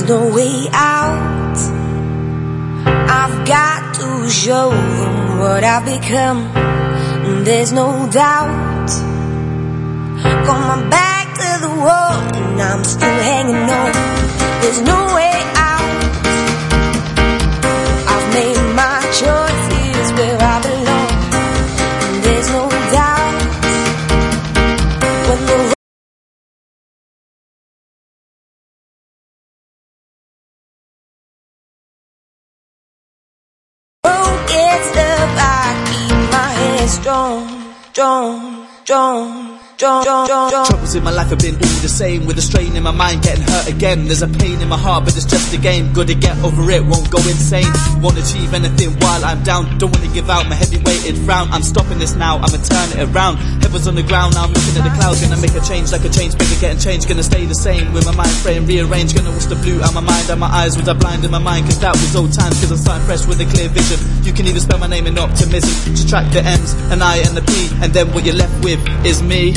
There's no way out. I've got to show them what I've become. There's no doubt. Got my back to the wall and I'm still hanging on. There's no way out. Strong, strong, Troubles in my life have been all the same With a strain in my mind getting hurt again. There's a pain in my heart but it's just a game. Gotta get over it, won't go insane. Won't achieve anything while I'm down. Don't wanna give out my heavy weighted frown. I'm stopping this now, I'ma turn it around. Head was on the ground, now I'm looking at the clouds. Gonna make a change like a change maker getting changed. Gonna stay the same with my mind frame rearranged. Gonna wash the blue out my mind and my eyes Was I blind in my mind. Cause that was old times Cause I'm starting fresh with a clear vision. You can even spell my name in optimism. Subtract the M's, and I and the P. And then what you're left with is me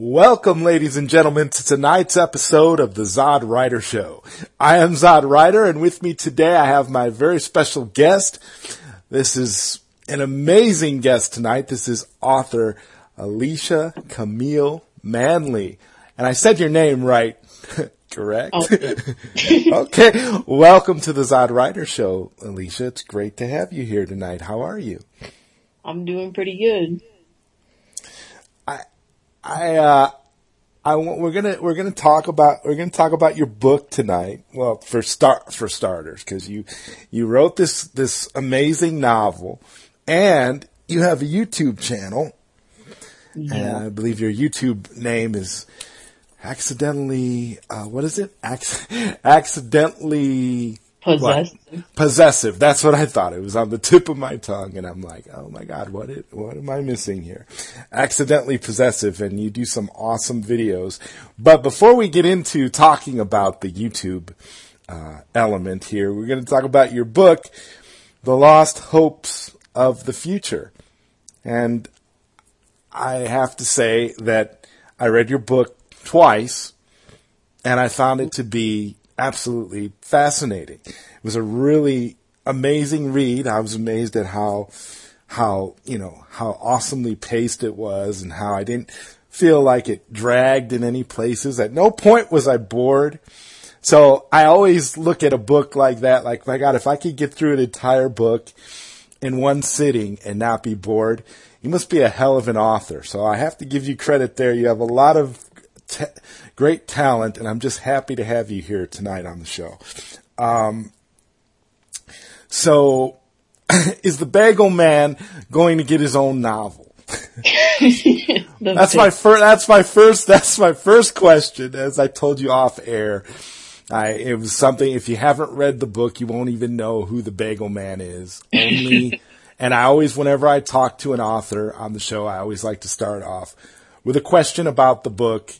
Welcome, ladies and gentlemen, to tonight's episode of the Zod Rider Show. I am Zod Rider, and with me today I have my very special guest. This is an amazing guest tonight. This is author Alicia Camille Manley. And I said your name right, correct? Oh. okay. Welcome to the Zod Rider Show, Alicia. It's great to have you here tonight. How are you? I'm doing pretty good. I uh, I want, we're gonna we're gonna talk about we're gonna talk about your book tonight. Well, for start for starters, because you you wrote this this amazing novel, and you have a YouTube channel, and I believe your YouTube name is accidentally uh, what is it? Acc- accidentally Possessed. what? Possessive. That's what I thought. It was on the tip of my tongue, and I'm like, oh my god, what it, what am I missing here? Accidentally possessive, and you do some awesome videos. But before we get into talking about the YouTube uh, element here, we're going to talk about your book, The Lost Hopes of the Future, and I have to say that I read your book twice, and I found it to be absolutely fascinating. It was a really amazing read. I was amazed at how how you know how awesomely paced it was, and how I didn't feel like it dragged in any places. At no point was I bored. So I always look at a book like that, like my God, if I could get through an entire book in one sitting and not be bored, you must be a hell of an author. So I have to give you credit there. You have a lot of great talent, and I'm just happy to have you here tonight on the show. Um, so, is the Bagel Man going to get his own novel? That's my first. That's my first. That's my first question. As I told you off air, I it was something. If you haven't read the book, you won't even know who the Bagel Man is. Only, and I always, whenever I talk to an author on the show, I always like to start off with a question about the book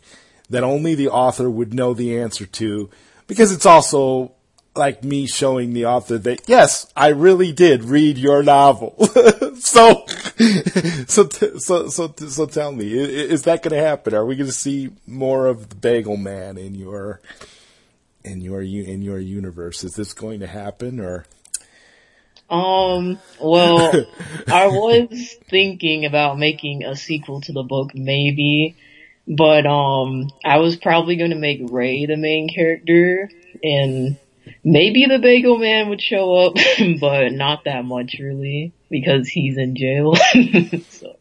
that only the author would know the answer to, because it's also like me showing the author that yes, I really did read your novel. so, so, t- so, so, t- so tell me, is that going to happen? Are we going to see more of the Bagel Man in your, in your, in your universe? Is this going to happen or? Um, well, I was thinking about making a sequel to the book, maybe, but um, I was probably going to make Ray the main character, and maybe the Bagel Man would show up, but not that much really, because he's in jail. so,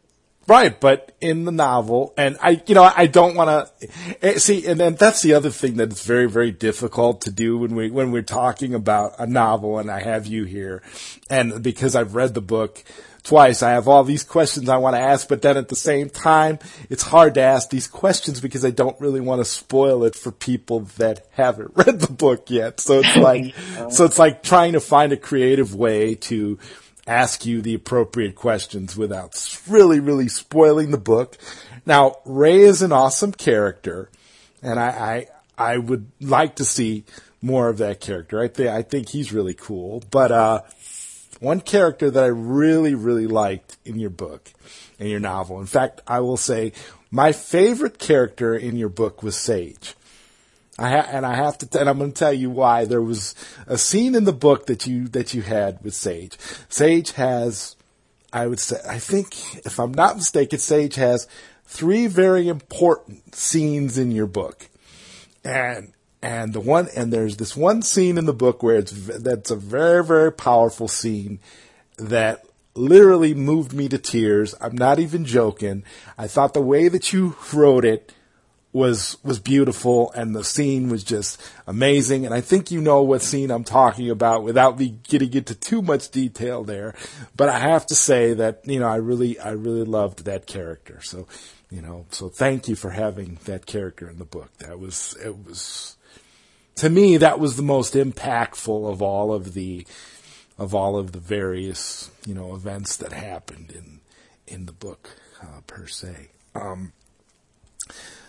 Right, but in the novel, and I, you know, I don't want to see, and then that's the other thing that's very, very difficult to do when we when we're talking about a novel, and I have you here, and because I've read the book twice. I have all these questions I want to ask, but then at the same time, it's hard to ask these questions because I don't really want to spoil it for people that haven't read the book yet. So it's like, so it's like trying to find a creative way to ask you the appropriate questions without really, really spoiling the book. Now, Ray is an awesome character, and I, I, I would like to see more of that character. I think, I think he's really cool, but, uh, one character that I really, really liked in your book, in your novel. In fact, I will say my favorite character in your book was Sage. I ha- and I have to, t- and I'm going to tell you why. There was a scene in the book that you that you had with Sage. Sage has, I would say, I think, if I'm not mistaken, Sage has three very important scenes in your book, and and the one and there's this one scene in the book where it's that's a very very powerful scene that literally moved me to tears. I'm not even joking. I thought the way that you wrote it was was beautiful and the scene was just amazing and I think you know what scene I'm talking about without me getting into too much detail there but I have to say that you know I really I really loved that character so you know so thank you for having that character in the book that was it was to me, that was the most impactful of all of the of all of the various you know events that happened in in the book uh, per se. Um,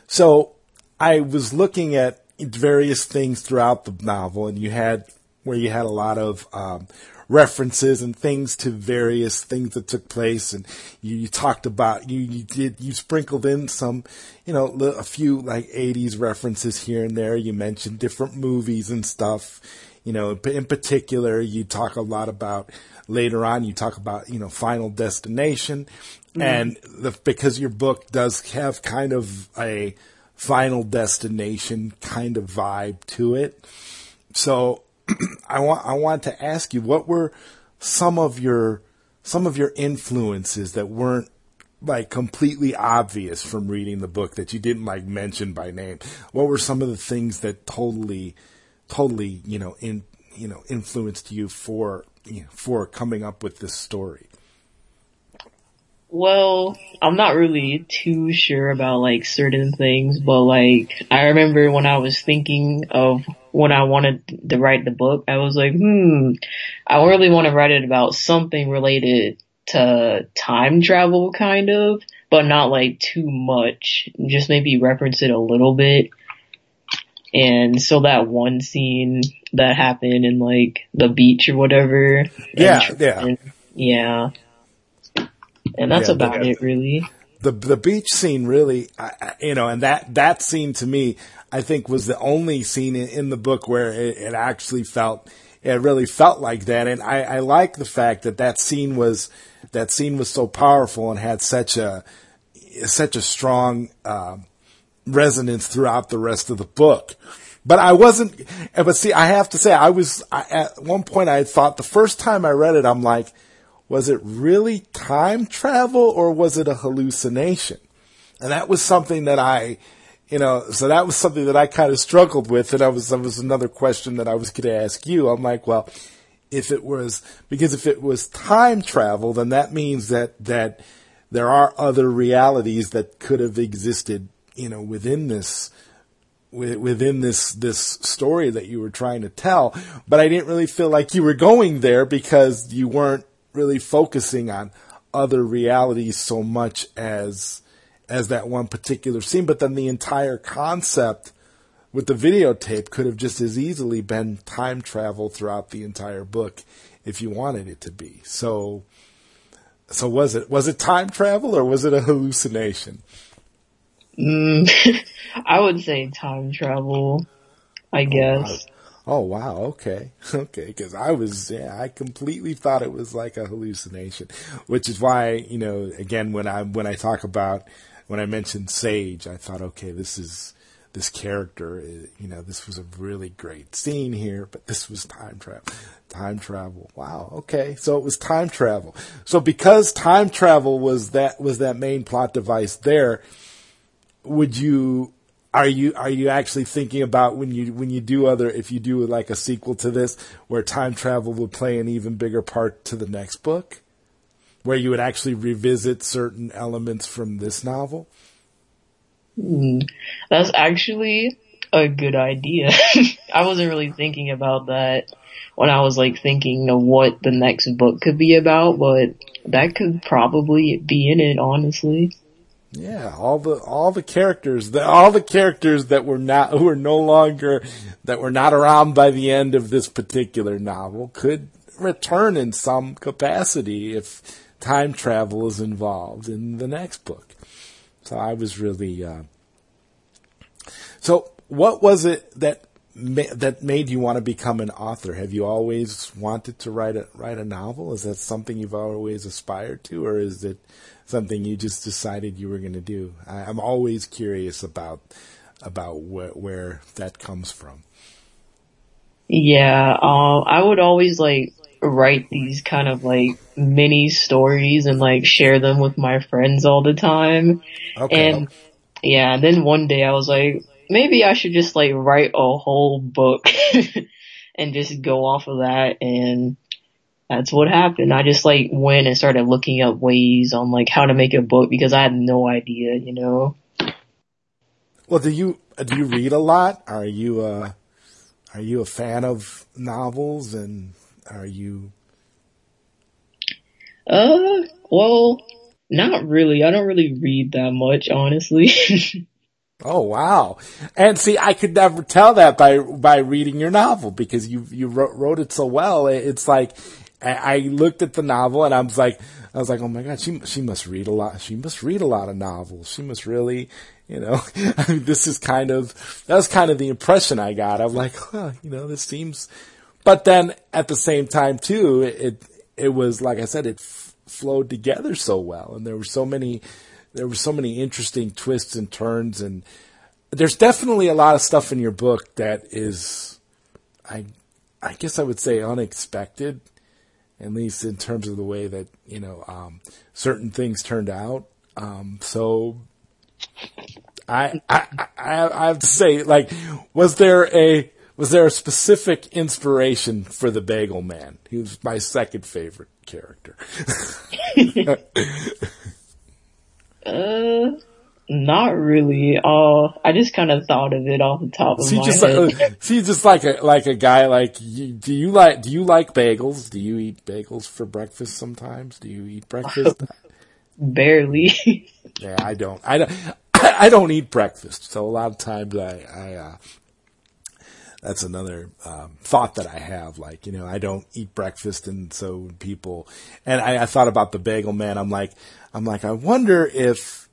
so I was looking at various things throughout the novel, and you had where you had a lot of um, references and things to various things that took place. And you, you talked about, you, you did, you sprinkled in some, you know, a few like 80s references here and there. You mentioned different movies and stuff. You know, in particular, you talk a lot about later on, you talk about, you know, Final Destination. Mm-hmm. And the, because your book does have kind of a final destination kind of vibe to it. So I want I want to ask you what were some of your some of your influences that weren't like completely obvious from reading the book that you didn't like mention by name. What were some of the things that totally totally, you know, in you know, influenced you for you know, for coming up with this story? Well, I'm not really too sure about like certain things, but like I remember when I was thinking of when I wanted to write the book, I was like, hmm, I really want to write it about something related to time travel kind of, but not like too much. Just maybe reference it a little bit. And so that one scene that happened in like the beach or whatever. Yeah, and, yeah. And, yeah. And that's Yeah, about the- it really. the the beach scene really, I, I- you know, and that that scene to me, I think was the only scene in, in the book where it, it actually felt it really felt like that, and I, I like the fact that that scene was that scene was so powerful and had such a such a strong um, resonance throughout the rest of the book. But I wasn't, but see, I have to say, I was, I, at one point I thought the first time I read it, I'm like, was it really time travel or was it a hallucination? And that was something that I, you know, so that was something that I kind of struggled with. And that was, that was another question that I was going to ask you. I'm like, well, if it was, because if it was time travel, then that means that, that there are other realities that could have existed, you know, within this, within this this story that you were trying to tell but i didn't really feel like you were going there because you weren't really focusing on other realities so much as as that one particular scene. But then the entire concept with the videotape could have just as easily been time travel throughout the entire book if you wanted it to be. So so was it was it time travel or was it a hallucination? Mm, I would say time travel, I guess. Oh wow, okay, okay. Because I was, yeah, I completely thought it was like a hallucination, which is why you know, again, when I when I talk about when I mentioned Sage, I thought, okay, this is this character. uh, You know, this was a really great scene here, but this was time travel. Time travel. Wow. Okay, so it was time travel. So because time travel was that was that main plot device there, would you are you are you actually thinking about when you when you do other if you do like a sequel to this where time travel would play an even bigger part to the next book? where you would actually revisit certain elements from this novel? Hmm. That's actually a good idea. I wasn't really thinking about that when I was like thinking of what the next book could be about, but that could probably be in it, honestly. Yeah, all the all the characters, the, all the characters that were not who are no longer that were not around by the end of this particular novel could return in some capacity if time travel is involved in the next book. So I was really. Uh, so what was it that ma- that made you want to become an author? Have you always wanted to write a write a novel? Is that something you've always aspired to, or is it something you just decided you were going to do? I, am always curious about about wh- where that comes from. Yeah, um, I would always like write these kind of like mini stories and like share them with my friends all the time. Okay. And yeah, and then one day I was like, maybe I should just like write a whole book and just go off of that and that's what happened. I just like went and started looking up ways on like how to make a book because I had no idea, you know. Well, do you do you read a lot? Are you uh are you a fan of novels and are you Uh, well, not really. I don't really read that much, honestly. Oh wow! And see, I could never tell that by by reading your novel because you you wrote, wrote it so well. It's like I, I looked at the novel and I was like, I was like, oh my god, she she must read a lot. She must read a lot of novels. She must really, you know. I mean, this is kind of that was kind of the impression I got. I'm like, huh, you know, this seems. But then at the same time too, it it was like I said, it f- flowed together so well, and there were so many there were so many interesting twists and turns and there's definitely a lot of stuff in your book that is I I guess I would say unexpected at least in terms of the way that you know um, certain things turned out. Um, so I, I I I have to say like was there a was there a specific inspiration for the bagel man? He was my second favorite character. Uh, not really. Uh, I just kind of thought of it off the top of See, my just head. like, see, just like a like a guy like you, do you like do you like bagels? Do you eat bagels for breakfast sometimes? Do you eat breakfast? Barely. yeah, I don't. I don't. I don't eat breakfast, so a lot of times I, I uh, that's another um, thought that I have. Like, you know, I don't eat breakfast, and so people. And I, I thought about the bagel man. I'm like, I'm like, I wonder if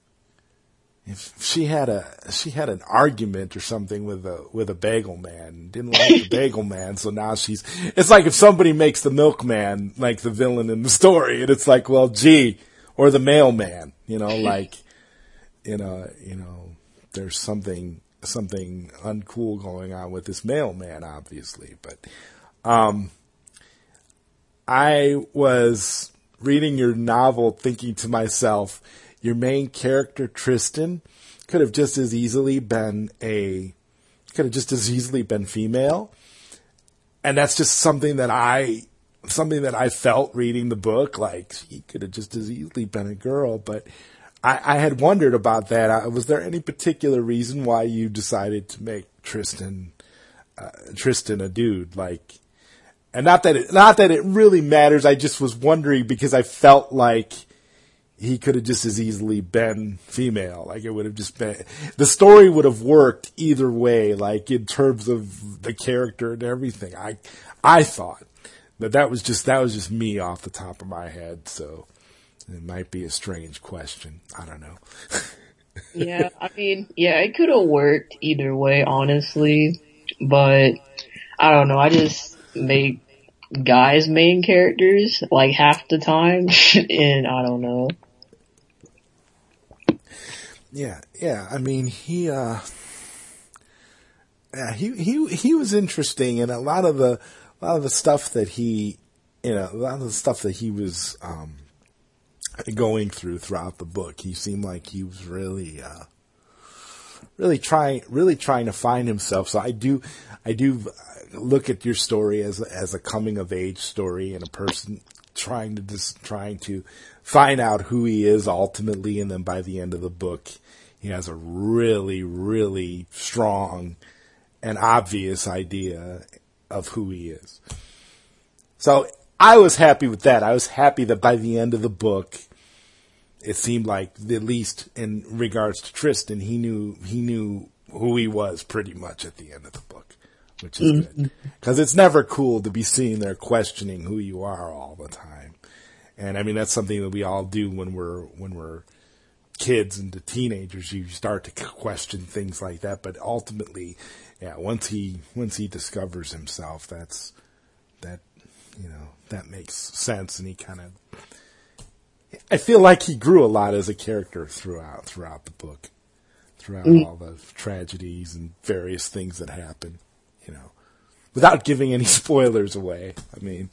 if she had a she had an argument or something with a with a bagel man didn't like the bagel man so now she's it's like if somebody makes the milkman like the villain in the story and it's like well gee or the mailman you know like you know you know there's something something uncool going on with this mailman obviously but um I was reading your novel thinking to myself your main character Tristan could have just as easily been a could have just as easily been female. And that's just something that I something that I felt reading the book, like he could have just as easily been a girl, but I, I had wondered about that. Uh, was there any particular reason why you decided to make Tristan uh, Tristan a dude? Like, and not that it, not that it really matters. I just was wondering because I felt like he could have just as easily been female. Like it would have just been, the story would have worked either way, like in terms of the character and everything. I, I thought, but that was just, that was just me off the top of my head. So it might be a strange question. I don't know. yeah, I mean, yeah, it could have worked either way, honestly. But I don't know. I just make guys main characters like half the time, and I don't know. Yeah, yeah. I mean, he, uh, yeah, he, he, he was interesting and a lot of the, a lot of the stuff that he, you know, a lot of the stuff that he was, um, going through throughout the book. He seemed like he was really, uh, really trying, really trying to find himself. So I do, I do look at your story as, as a coming of age story and a person trying to just trying to find out who he is ultimately, and then by the end of the book, he has a really, really strong and obvious idea of who he is. So I was happy with that. I was happy that by the end of the book, it seemed like, at least in regards to Tristan, he knew he knew who he was pretty much at the end of the book, which is mm-hmm. good because it's never cool to be sitting there questioning who you are all the time. And I mean that's something that we all do when we're when we're kids and the teenagers. You start to question things like that, but ultimately, yeah, once he once he discovers himself, that's that you know that makes sense, and he kind of. I feel like he grew a lot as a character throughout throughout the book, throughout mm. all the tragedies and various things that happen. You know, without giving any spoilers away. I mean,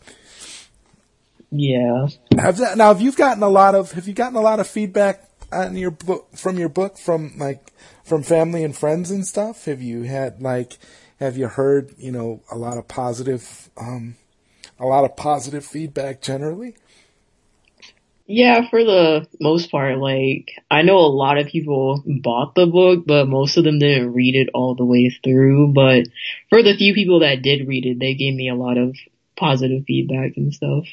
yeah. Have that now? Have you gotten a lot of? Have you gotten a lot of feedback on your book from your book from like from family and friends and stuff? Have you had like? Have you heard you know a lot of positive um, a lot of positive feedback generally? Yeah, for the most part, like, I know a lot of people bought the book, but most of them didn't read it all the way through. But for the few people that did read it, they gave me a lot of positive feedback and stuff.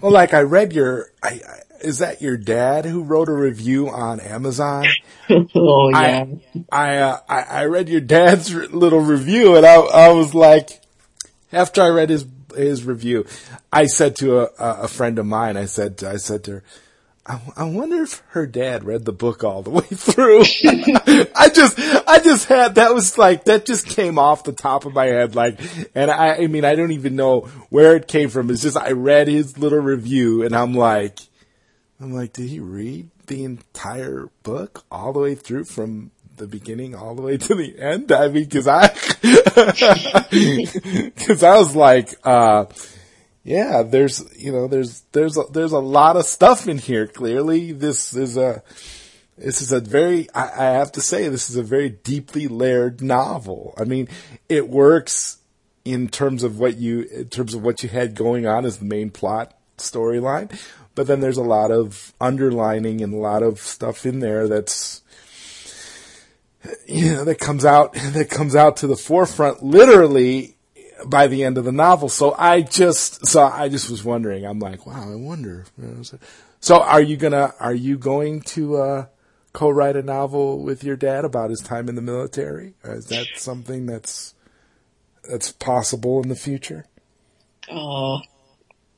Well, like I read your, I, I, is that your dad who wrote a review on Amazon? oh yeah. I, I, uh, I, I read your dad's little review and I, I was like, after I read his his review, I said to a, a friend of mine, I said, I said to her, I, I wonder if her dad read the book all the way through. I just, I just had, that was like, that just came off the top of my head, like, and I, I mean, I don't even know where it came from. It's just, I read his little review and I'm like, I'm like, did he read the entire book all the way through from the beginning all the way to the end? I mean, cause I, cause I was like, uh, yeah, there's, you know, there's, there's, a, there's a lot of stuff in here. Clearly, this is a, this is a very, I, I have to say, this is a very deeply layered novel. I mean, it works in terms of what you, in terms of what you had going on as the main plot storyline, but then there's a lot of underlining and a lot of stuff in there that's, you know, that comes out, that comes out to the forefront literally by the end of the novel. So I just, so I just was wondering, I'm like, wow, I wonder. So are you gonna, are you going to, uh, co-write a novel with your dad about his time in the military? Is that something that's, that's possible in the future? Uh,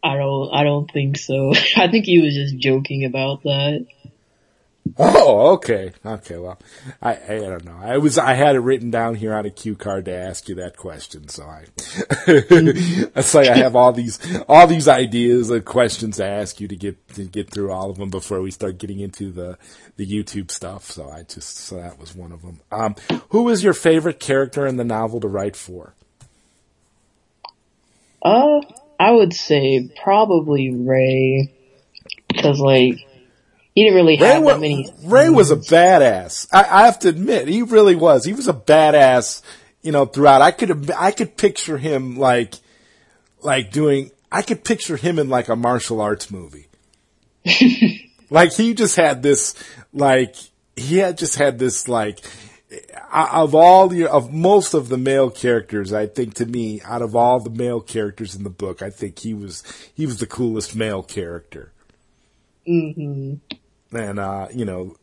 I don't, I don't think so. I think he was just joking about that. Oh, okay. Okay. Well, I, I don't know. I was, I had it written down here on a cue card to ask you that question. So I, it's like I have all these, all these ideas and questions to ask you to get, to get through all of them before we start getting into the, the YouTube stuff. So I just, so that was one of them. Um, who is your favorite character in the novel to write for? Uh, I would say probably Ray. Cause like, he didn't really have Ray that many. Ray was a badass. I, I, have to admit, he really was. He was a badass, you know, throughout. I could, I could picture him like, like doing, I could picture him in like a martial arts movie. like he just had this, like, he had just had this like, of all the, of most of the male characters, I think to me, out of all the male characters in the book, I think he was, he was the coolest male character. Mm-hmm and uh, you know,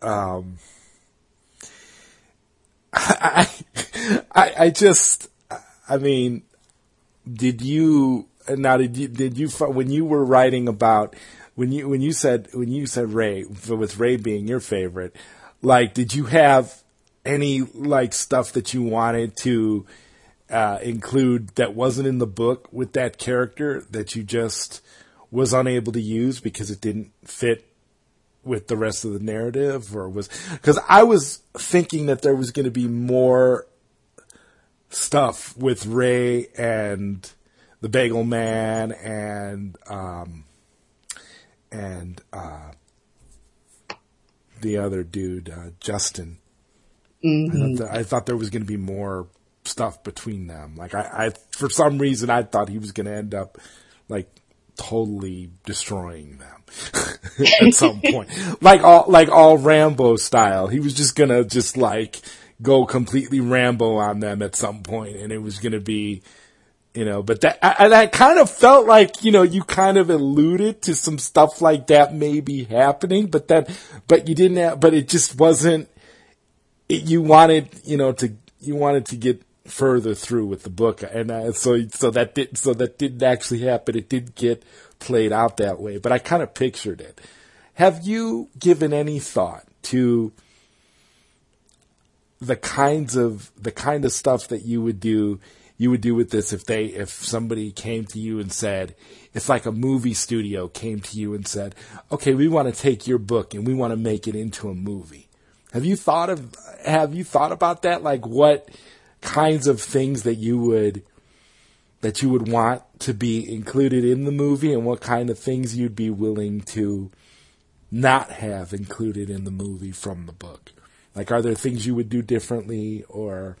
um, I, I, I just, I mean, did you now? Did you did you when you were writing about when you when you said when you said Ray with Ray being your favorite, like, did you have any like stuff that you wanted to uh, include that wasn't in the book with that character that you just was unable to use because it didn't fit with the rest of the narrative or was because I was thinking that there was going to be more stuff with Ray and the Bagel Man and um and uh the other dude uh, Justin. Mm-hmm. I, thought I, thought there was going to be more stuff between them. Like I, I, for some reason, I thought he was going to end up like totally destroying them at some point. Like all, like all Rambo style. He was just gonna just like go completely Rambo on them at some point and it was gonna be, you know, but that, and I kind of felt like, you know, you kind of alluded to some stuff like that maybe happening, but that, but you didn't have, but it just wasn't, it, you wanted, you know, to, you wanted to get further through with the book, and so so that did so that didn't actually happen. It didn't get played out that way, but I kind of pictured it. Have you given any thought to the kinds of the kind of stuff that you would do? You would do with this if they if somebody came to you and said, it's like a movie studio came to you and said, okay, we want to take your book and we want to make it into a movie. Have you thought of have you thought about that? Like what kinds of things that you would that you would want to be included in the movie and what kind of things you'd be willing to not have included in the movie from the book. Like are there things you would do differently or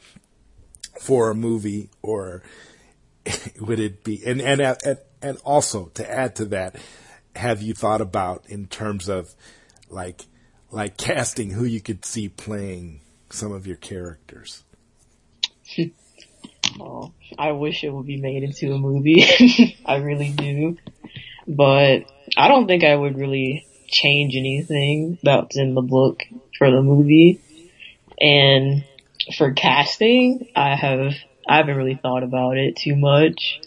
for a movie or would it be and and and, and also to add to that have you thought about in terms of like like casting who you could see playing some of your characters oh, I wish it would be made into a movie. I really do. But I don't think I would really change anything that's in the book for the movie. And for casting, I have, I haven't really thought about it too much.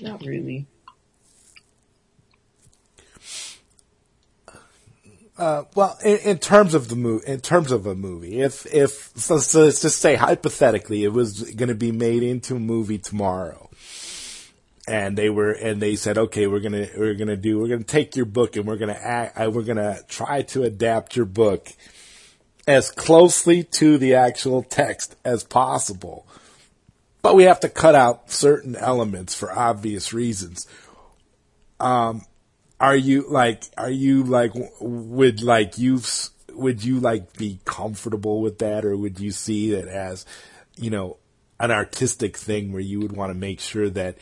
Not really. Uh, well, in, in, terms of the movie, in terms of a movie, if if so, so let's just say hypothetically, it was going to be made into a movie tomorrow, and they were and they said, okay, we're gonna we're gonna do we're gonna take your book and we're gonna act, we're gonna try to adapt your book as closely to the actual text as possible, but we have to cut out certain elements for obvious reasons. Um, are you like are you like would like you would you like be comfortable with that? Or would you see it as you know an artistic thing where you would want to make sure that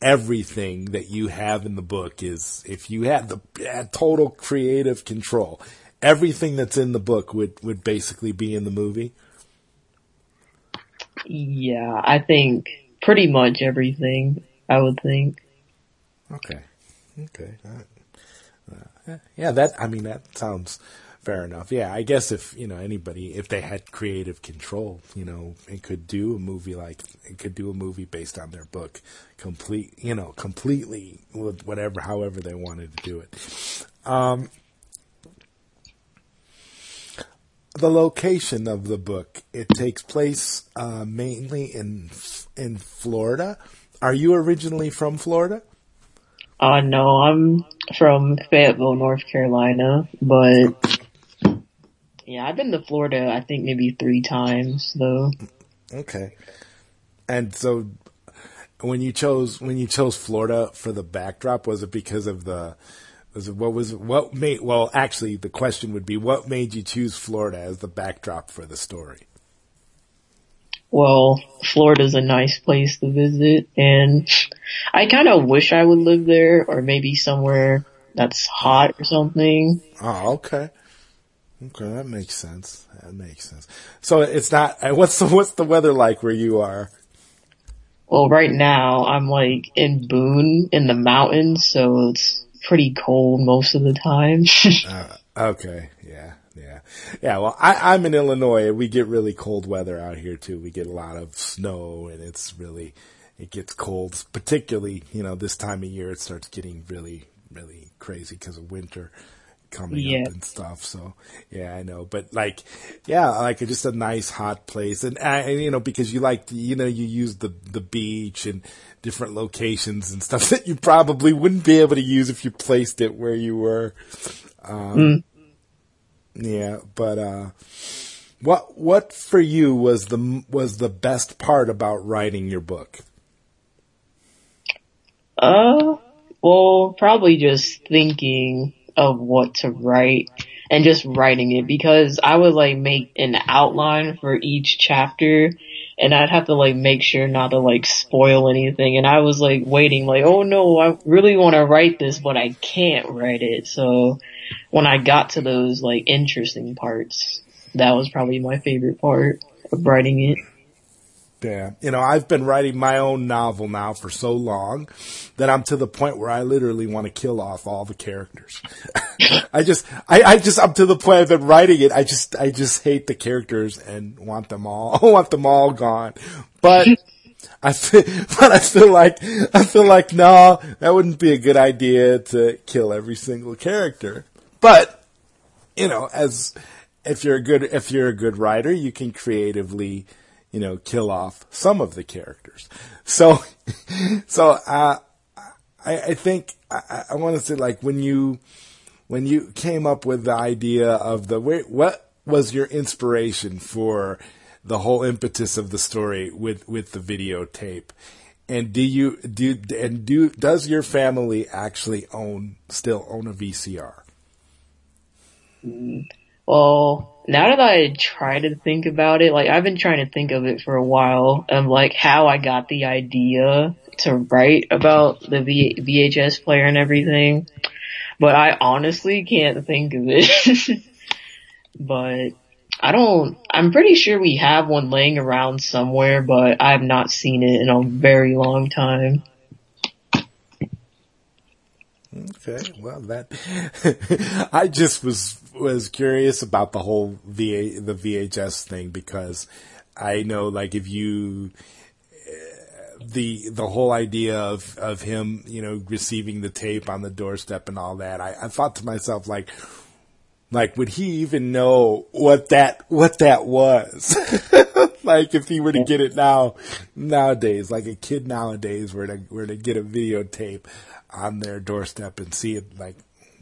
everything that you have in the book is if you had the had total creative control everything that's in the book would would basically be in the movie? Yeah i think pretty much everything i would think. Okay. Okay. Uh, yeah, that, I mean, that sounds fair enough. Yeah, I guess if, you know, anybody, if they had creative control, you know, it could do a movie like, it could do a movie based on their book, complete, you know, completely, with whatever, however they wanted to do it. Um, the location of the book, it takes place, uh, mainly in, in Florida. Are you originally from Florida? Uh, no, I'm from Fayetteville, North Carolina, but yeah, I've been to Florida, I think maybe three times though. Okay. And so when you chose, when you chose Florida for the backdrop, was it because of the, was it, what was, what made, well, actually the question would be, what made you choose Florida as the backdrop for the story? Well, Florida's a nice place to visit and I kind of wish I would live there or maybe somewhere that's hot or something. Oh, okay. Okay, that makes sense. That makes sense. So it's not, what's the, what's the weather like where you are? Well, right now I'm like in Boone in the mountains, so it's pretty cold most of the time. uh, okay, yeah. Yeah. Well, I, I'm in Illinois. We get really cold weather out here too. We get a lot of snow and it's really, it gets cold, particularly, you know, this time of year it starts getting really, really crazy because of winter coming yeah. up and stuff. So yeah, I know, but like, yeah, like just a nice hot place. And, and you know, because you like, you know, you use the, the beach and different locations and stuff that you probably wouldn't be able to use if you placed it where you were. Um, mm. Yeah, but uh, what what for you was the was the best part about writing your book? Uh, well, probably just thinking of what to write. and just writing it because I would like make an outline for each chapter and I'd have to like make sure not to like spoil anything. And I was like waiting like, oh no, I really want to write this, but I can't write it. So when I got to those like interesting parts, that was probably my favorite part of writing it. Yeah. You know, I've been writing my own novel now for so long that I'm to the point where I literally want to kill off all the characters. I just, I, I just, I'm to the point I've been writing it. I just, I just hate the characters and want them all, want them all gone. But I feel, but I feel like, I feel like, no, that wouldn't be a good idea to kill every single character. But, you know, as, if you're a good, if you're a good writer, you can creatively, you know, kill off some of the characters. So, so, uh, I, I think I, I want to say like when you, when you came up with the idea of the, what was your inspiration for the whole impetus of the story with, with the videotape? And do you, do, and do, does your family actually own, still own a VCR? Well, now that I try to think about it, like I've been trying to think of it for a while of like how I got the idea to write about the v- VHS player and everything, but I honestly can't think of it. but I don't, I'm pretty sure we have one laying around somewhere, but I have not seen it in a very long time. Okay, well that I just was was curious about the whole VA the VHS thing because I know like if you the the whole idea of of him you know receiving the tape on the doorstep and all that I, I thought to myself like like would he even know what that what that was? Like if he were to get it now nowadays like a kid nowadays were to were to get a videotape on their doorstep and see it like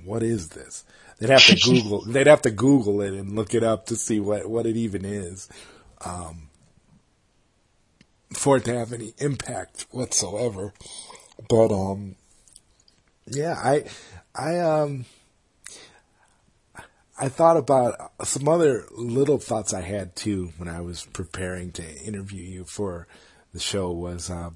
what is this they'd have to google they'd have to google it and look it up to see what what it even is. Um, for it to have any impact whatsoever. But um yeah i i um I thought about some other little thoughts I had too when I was preparing to interview you for the show was uh,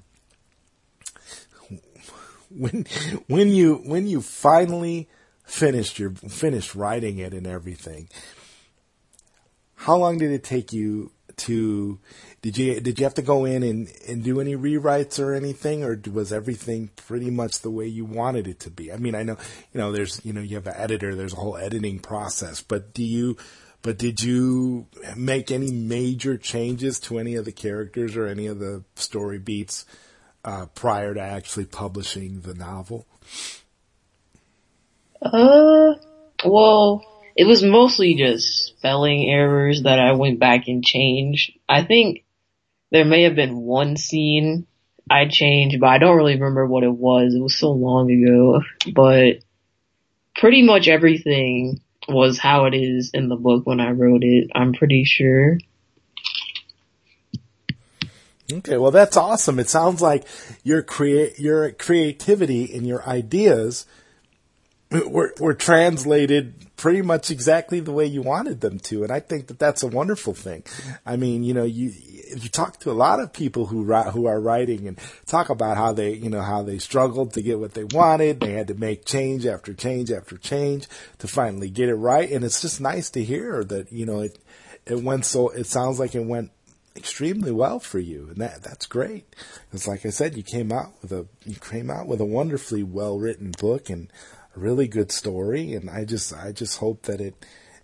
when when you when you finally finished your finished writing it and everything. How long did it take you to did you did you have to go in and, and do any rewrites or anything or was everything pretty much the way you wanted it to be? I mean, I know, you know, there's, you know, you have an editor, there's a whole editing process, but do you, but did you make any major changes to any of the characters or any of the story beats, uh, prior to actually publishing the novel? Uh, well, it was mostly just spelling errors that I went back and changed. I think there may have been one scene I changed, but I don't really remember what it was. It was so long ago, but pretty much everything was how it is in the book when I wrote it. I'm pretty sure. Okay, well that's awesome. It sounds like your create your creativity and your ideas were, were translated pretty much exactly the way you wanted them to. And I think that that's a wonderful thing. I mean, you know, you, you talk to a lot of people who who are writing and talk about how they, you know, how they struggled to get what they wanted. They had to make change after change after change to finally get it right. And it's just nice to hear that, you know, it, it went so, it sounds like it went extremely well for you, and that that's great. It's like I said, you came out with a you came out with a wonderfully well written book, and really good story, and I just I just hope that it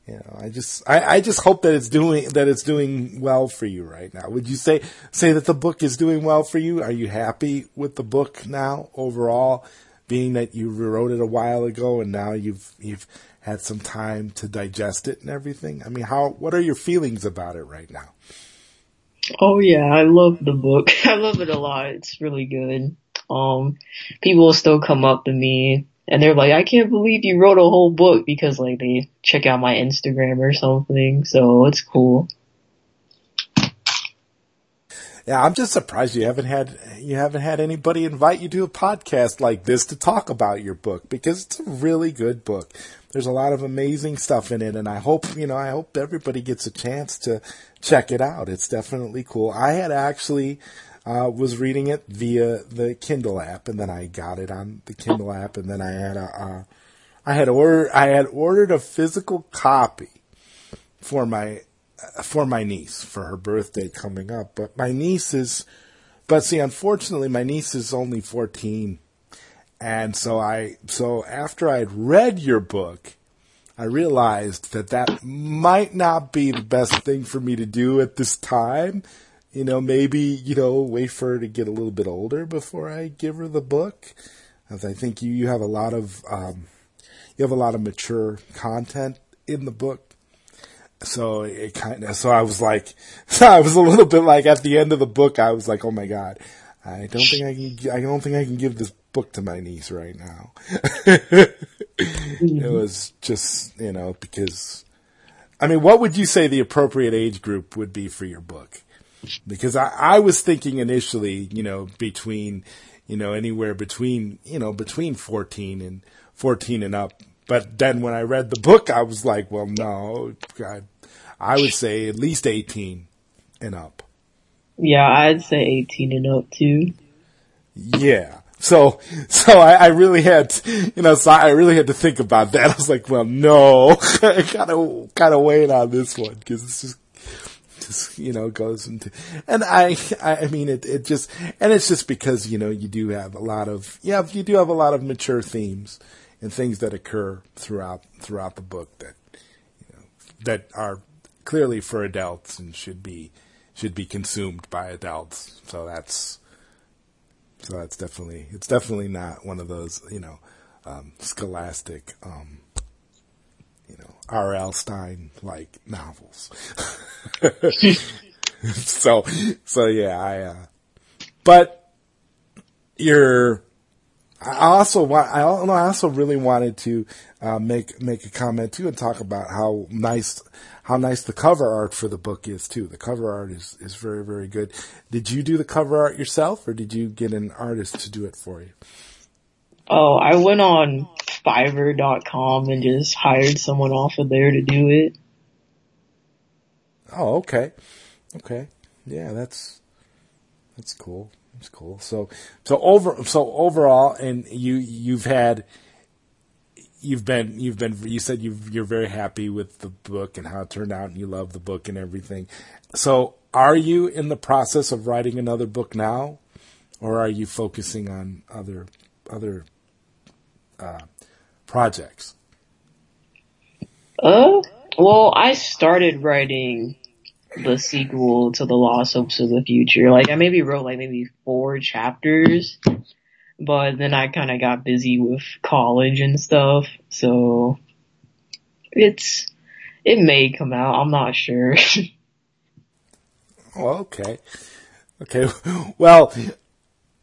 you know, I just I, I just hope that it's doing that it's doing well for you right now. Would you say say that the book is doing well for you? Are you happy with the book now overall, being that you wrote it a while ago and now you've you've had some time to digest it and everything? I mean, how what are your feelings about it right now? Oh yeah, I love the book. I love it a lot. It's really good. Um, people still come up to me and they're like, I can't believe you wrote a whole book because like they check out my Instagram or something. So it's cool. Yeah, I'm just surprised you haven't had you haven't had anybody invite you to a podcast like this to talk about your book because it's a really good book. There's a lot of amazing stuff in it, and I hope you know I hope everybody gets a chance to check it out. It's definitely cool. I had actually uh, was reading it via the Kindle app, and then I got it on the Kindle app, and then I had a uh, I had ordered I had ordered a physical copy for my for my niece for her birthday coming up. But my niece is, but see, unfortunately, my niece is only 14. And so I, so after I'd read your book, I realized that that might not be the best thing for me to do at this time. You know, maybe, you know, wait for her to get a little bit older before I give her the book. I think you, you have a lot of, um, you have a lot of mature content in the book so it kind of, so I was like, I was a little bit like at the end of the book, I was like, oh my God, I don't think I can, I don't think I can give this book to my niece right now. it was just, you know, because, I mean, what would you say the appropriate age group would be for your book? Because I, I was thinking initially, you know, between, you know, anywhere between, you know, between 14 and 14 and up but then when I read the book, I was like, well, no, God, I would say at least 18 and up. Yeah, I'd say 18 and up too. Yeah. So, so I, I really had, to, you know, so I really had to think about that. I was like, well, no, I gotta, gotta wait on this one because it's just, just, you know, goes into, and I, I mean, it, it just, and it's just because, you know, you do have a lot of, yeah, you do have a lot of mature themes and things that occur throughout throughout the book that you know, that are clearly for adults and should be should be consumed by adults. So that's so that's definitely it's definitely not one of those you know um, scholastic um, R.L. Stine like novels. so so yeah, I uh, but you're I also want, I also really wanted to uh, make make a comment too and talk about how nice how nice the cover art for the book is too. The cover art is is very very good. Did you do the cover art yourself, or did you get an artist to do it for you? Oh, I went on Fiverr.com and just hired someone off of there to do it. Oh, okay, okay, yeah, that's that's cool. That's cool. So, so over, so overall, and you, you've had, you've been, you've been, you said you you're very happy with the book and how it turned out and you love the book and everything. So are you in the process of writing another book now or are you focusing on other, other, uh, projects? Uh, well, I started writing the sequel to the Lost Hopes of the Future. Like I maybe wrote like maybe four chapters, but then I kind of got busy with college and stuff, so it's it may come out. I'm not sure. okay, okay. Well,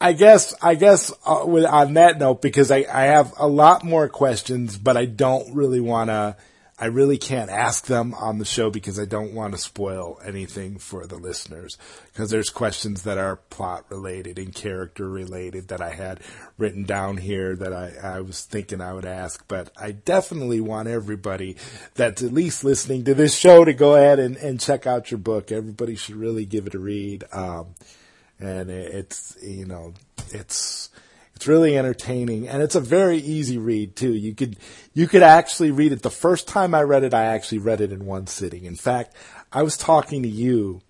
I guess I guess uh, with, on that note, because I I have a lot more questions, but I don't really want to I really can't ask them on the show because I don't want to spoil anything for the listeners. Because there's questions that are plot related and character related that I had written down here that I, I was thinking I would ask. But I definitely want everybody that's at least listening to this show to go ahead and, and check out your book. Everybody should really give it a read. Um, and it's, you know, it's, it's really entertaining and it's a very easy read too. You could, you could actually read it. The first time I read it, I actually read it in one sitting. In fact, I was talking to you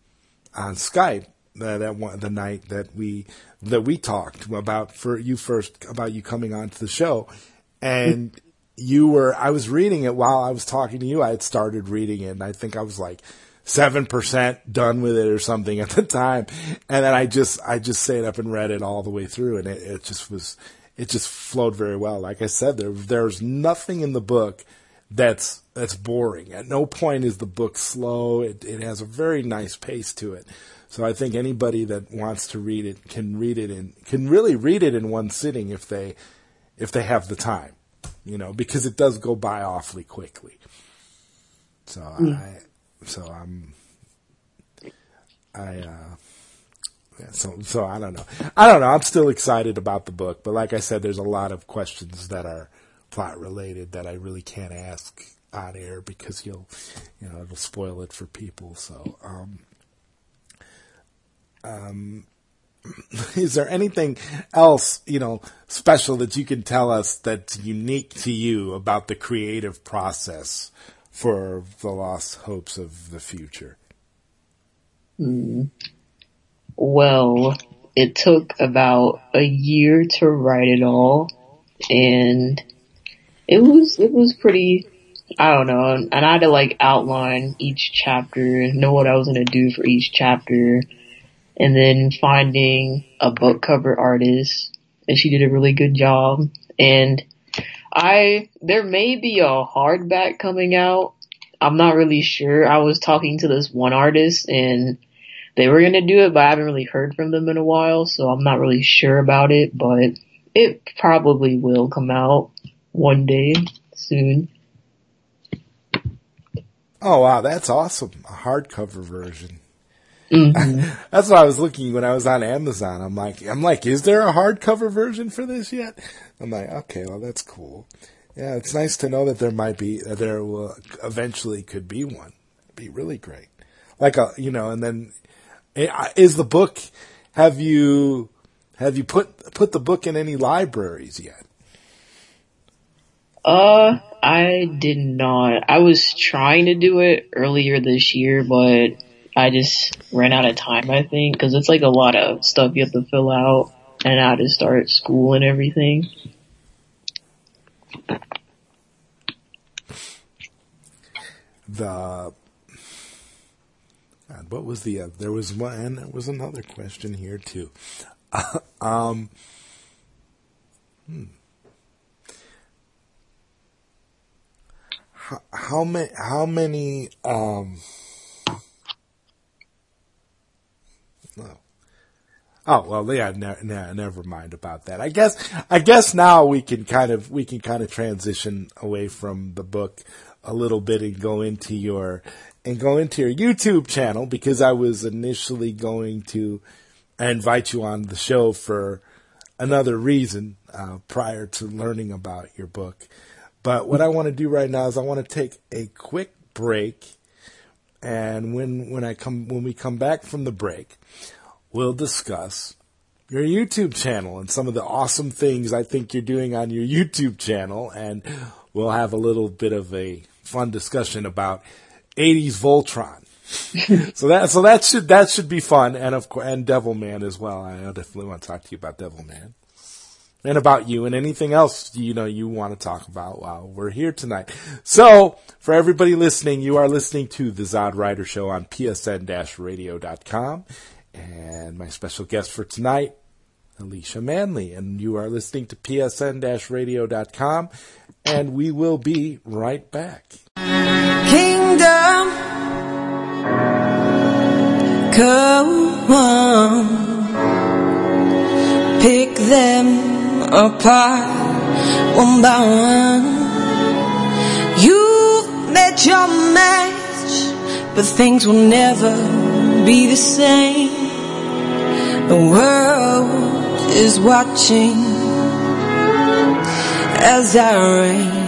on Skype that, that one, the night that we, that we talked about for you first, about you coming onto the show and you were, I was reading it while I was talking to you. I had started reading it and I think I was like, seven percent done with it or something at the time. And then I just, I just stayed up and read it all the way through and it, it just was, it just flowed very well. Like I said, there, there's nothing in the book that's, that's boring. At no point is the book slow. It, it has a very nice pace to it. So I think anybody that wants to read it can read it in, can really read it in one sitting if they, if they have the time, you know, because it does go by awfully quickly. So mm. I, so I'm, I, uh, yeah, so so I don't know. I don't know. I'm still excited about the book, but like I said, there's a lot of questions that are plot related that I really can't ask on air because you'll, you know, it'll spoil it for people. So, um, um, is there anything else, you know, special that you can tell us that's unique to you about the creative process for the lost hopes of the future? Mm. Well, it took about a year to write it all and it was, it was pretty, I don't know, and I had to like outline each chapter, know what I was gonna do for each chapter, and then finding a book cover artist, and she did a really good job, and I, there may be a hardback coming out, I'm not really sure, I was talking to this one artist, and they were gonna do it, but I haven't really heard from them in a while, so I'm not really sure about it, but it probably will come out one day soon. Oh wow, that's awesome! A hardcover version. Mm-hmm. that's what I was looking when I was on Amazon. I'm like, I'm like, is there a hardcover version for this yet? I'm like, okay, well that's cool. Yeah, it's nice to know that there might be, that there will eventually could be one. It'd be really great. Like a, you know, and then eh, is the book? Have you have you put put the book in any libraries yet? Uh, I did not. I was trying to do it earlier this year, but I just ran out of time, I think, cause it's like a lot of stuff you have to fill out and had to start school and everything. The, what was the, uh, there was one, and there was another question here too. um, hmm. how, how many how many um no. Oh well, yeah. Ne- ne- never mind about that. I guess. I guess now we can kind of we can kind of transition away from the book a little bit and go into your and go into your YouTube channel because I was initially going to invite you on the show for another reason uh, prior to learning about your book. But what I want to do right now is I want to take a quick break, and when when I come when we come back from the break, we'll discuss your YouTube channel and some of the awesome things I think you're doing on your YouTube channel, and we'll have a little bit of a fun discussion about 80s Voltron. so that so that should that should be fun, and of course, and Devilman as well. I definitely want to talk to you about Devilman and about you and anything else you know you want to talk about while we're here tonight. So, for everybody listening, you are listening to the Zod Rider Show on psn-radio.com, and my special guest for tonight, Alicia Manley, and you are listening to psn-radio.com, and we will be right back. Kingdom, come on, pick them apart one by one. You've met your match, but things will never be the same. The world is watching as I reign.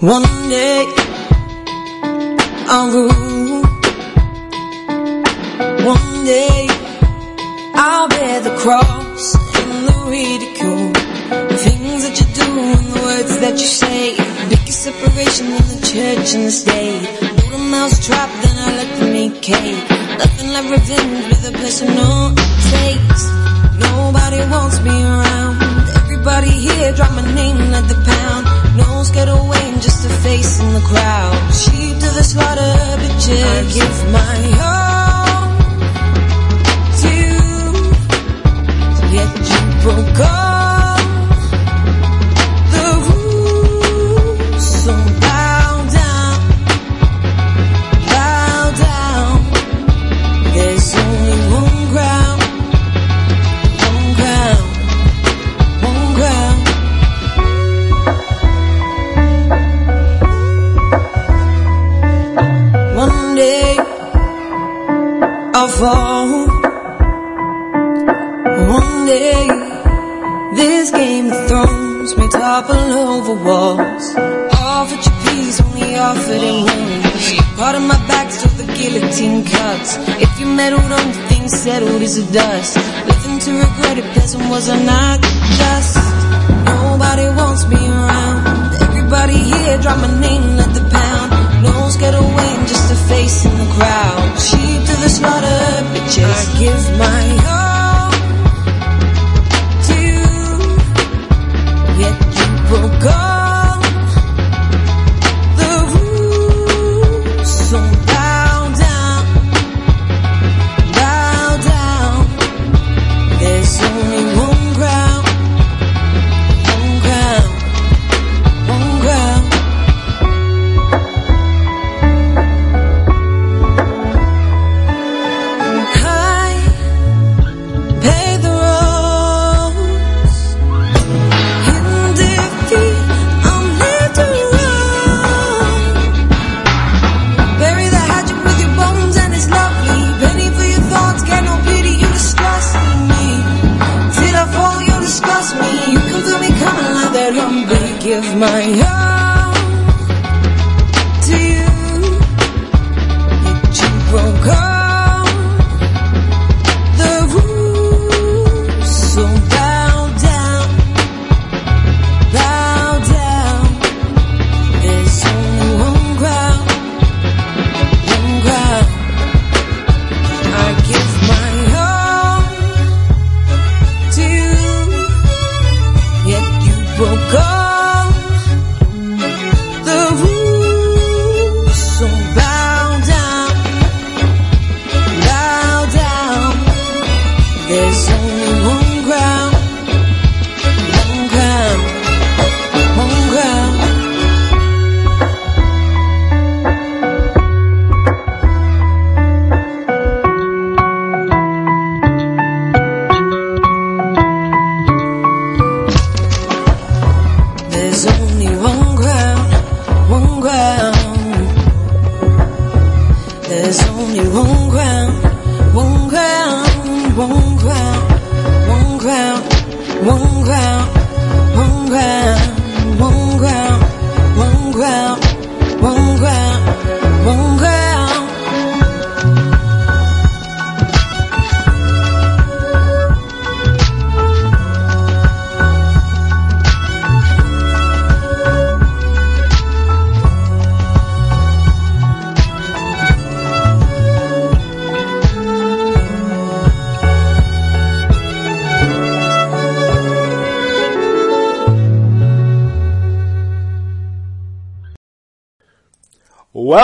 One day I'll rule. One day I'll bear the cross and the ridicule. The things that you do and the words that you say. Biggest separation in the church and the state. Build a mouse trap, then I let them eat cake. Nothing like revenge with a personal taste. Nobody wants me around. Everybody here drop my name like the pound. No scared away, and just a face in the crowd. Sheep to the slaughter, bitches. I give my all broke all is a dust. Living to regret it, peasant was I not just. Nobody wants me around. Everybody here, drop my name, let the pound. No one's get away, I'm just a face in the crowd. Sheep to the slaughter, bitches. I give my all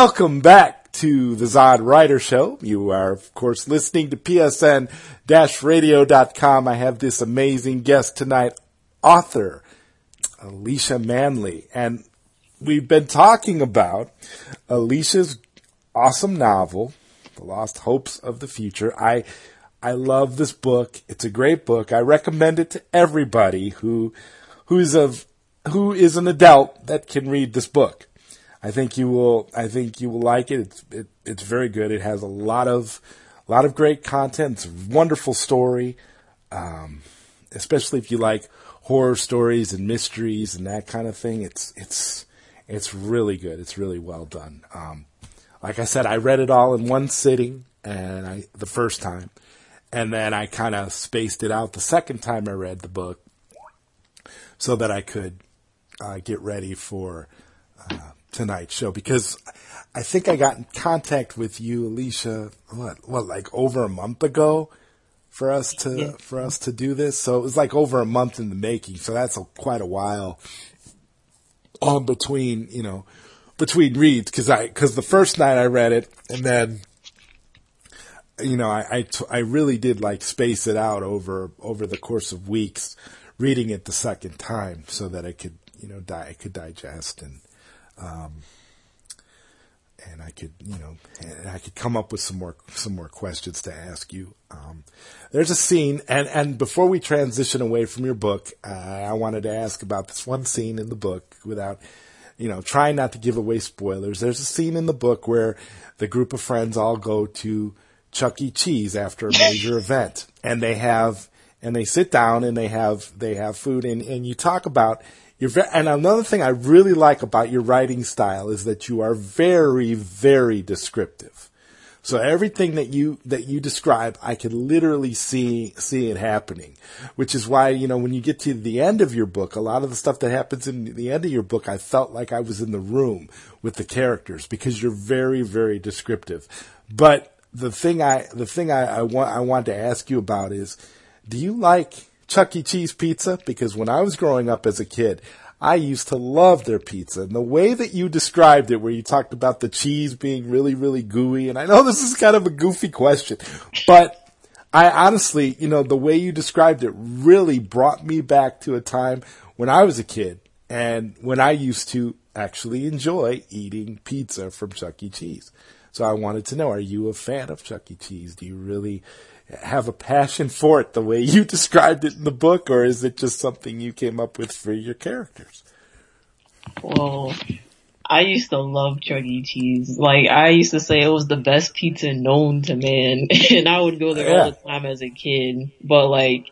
Welcome back to the Zod Writer Show. You are, of course, listening to PSN-radio.com. I have this amazing guest tonight, author Alicia Manley. And we've been talking about Alicia's awesome novel, The Lost Hopes of the Future. I, I love this book. It's a great book. I recommend it to everybody who, who's of, who is an adult that can read this book. I think you will. I think you will like it. It's it, it's very good. It has a lot of a lot of great content. It's a wonderful story, um, especially if you like horror stories and mysteries and that kind of thing. It's it's it's really good. It's really well done. Um, like I said, I read it all in one sitting, and I the first time, and then I kind of spaced it out the second time I read the book, so that I could uh, get ready for uh, tonight's show because I think I got in contact with you, Alicia, what, what, like over a month ago for us to, Yeah. for us to do this. So it was like over a month in the making. So that's a, quite a while on between, you know, between reads. Cause I, cause the first night I read it and then, you know, I, I, t- I really did like space it out over, over the course of weeks reading it the second time so that I could, you know, die, I could digest and, and I could, you know, and I could come up with some more some more questions to ask you. Um, there's a scene, and and before we transition away from your book, uh, I wanted to ask about this one scene in the book without, you know, trying not to give away spoilers. There's a scene in the book where the group of friends all go to Chuck E. Cheese after a major event, and they have and they sit down and they have they have food and, and you talk about your and another thing I really like about your writing style is that you are very very descriptive. So everything that you that you describe, I can literally see see it happening, which is why you know when you get to the end of your book, a lot of the stuff that happens in the end of your book, I felt like I was in the room with the characters because you're very very descriptive. But the thing I the thing I, I want I want to ask you about is, do you like Chuck E. Cheese pizza? Because when I was growing up as a kid, I used to love their pizza. And the way that you described it, where you talked about the cheese being really, really gooey, and I know this is kind of a goofy question, but I honestly, you know, the way you described it really brought me back to a time when I was a kid and when I used to actually enjoy eating pizza from Chuck E. Cheese. So I wanted to know, are you a fan of Chuck E. Cheese? Do you really have a passion for it the way you described it in the book, or is it just something you came up with for your characters? Well, I used to love Chuck E. Cheese. Like, I used to say it was the best pizza known to man, and I would go there yeah. all the time as a kid. But like,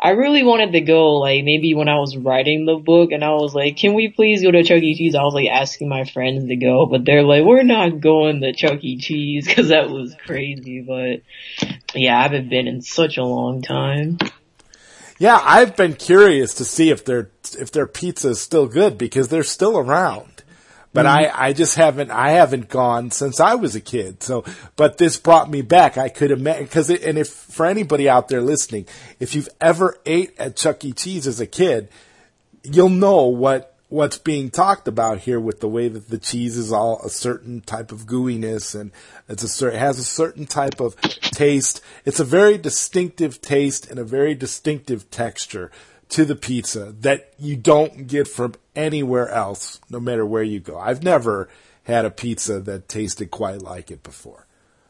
I really wanted to go, like, maybe when I was writing the book and I was like, can we please go to Chuck E. Cheese? I was like asking my friends to go, but they're like, we're not going to Chuck E. Cheese cause that was crazy, but yeah, I haven't been in such a long time. Yeah, I've been curious to see if their, if their pizza is still good because they're still around but mm-hmm. I, I just haven't, I haven't gone since I was a kid. So, but this brought me back. I could imagine, cause it, and if, for anybody out there listening, if you've ever ate at Chuck E. Cheese as a kid, you'll know what, what's being talked about here with the way that the cheese is all a certain type of gooiness and it's a certain, has a certain type of taste. It's a very distinctive taste and a very distinctive texture to the pizza that you don't get from anywhere else, no matter where you go. I've never had a pizza that tasted quite like it before.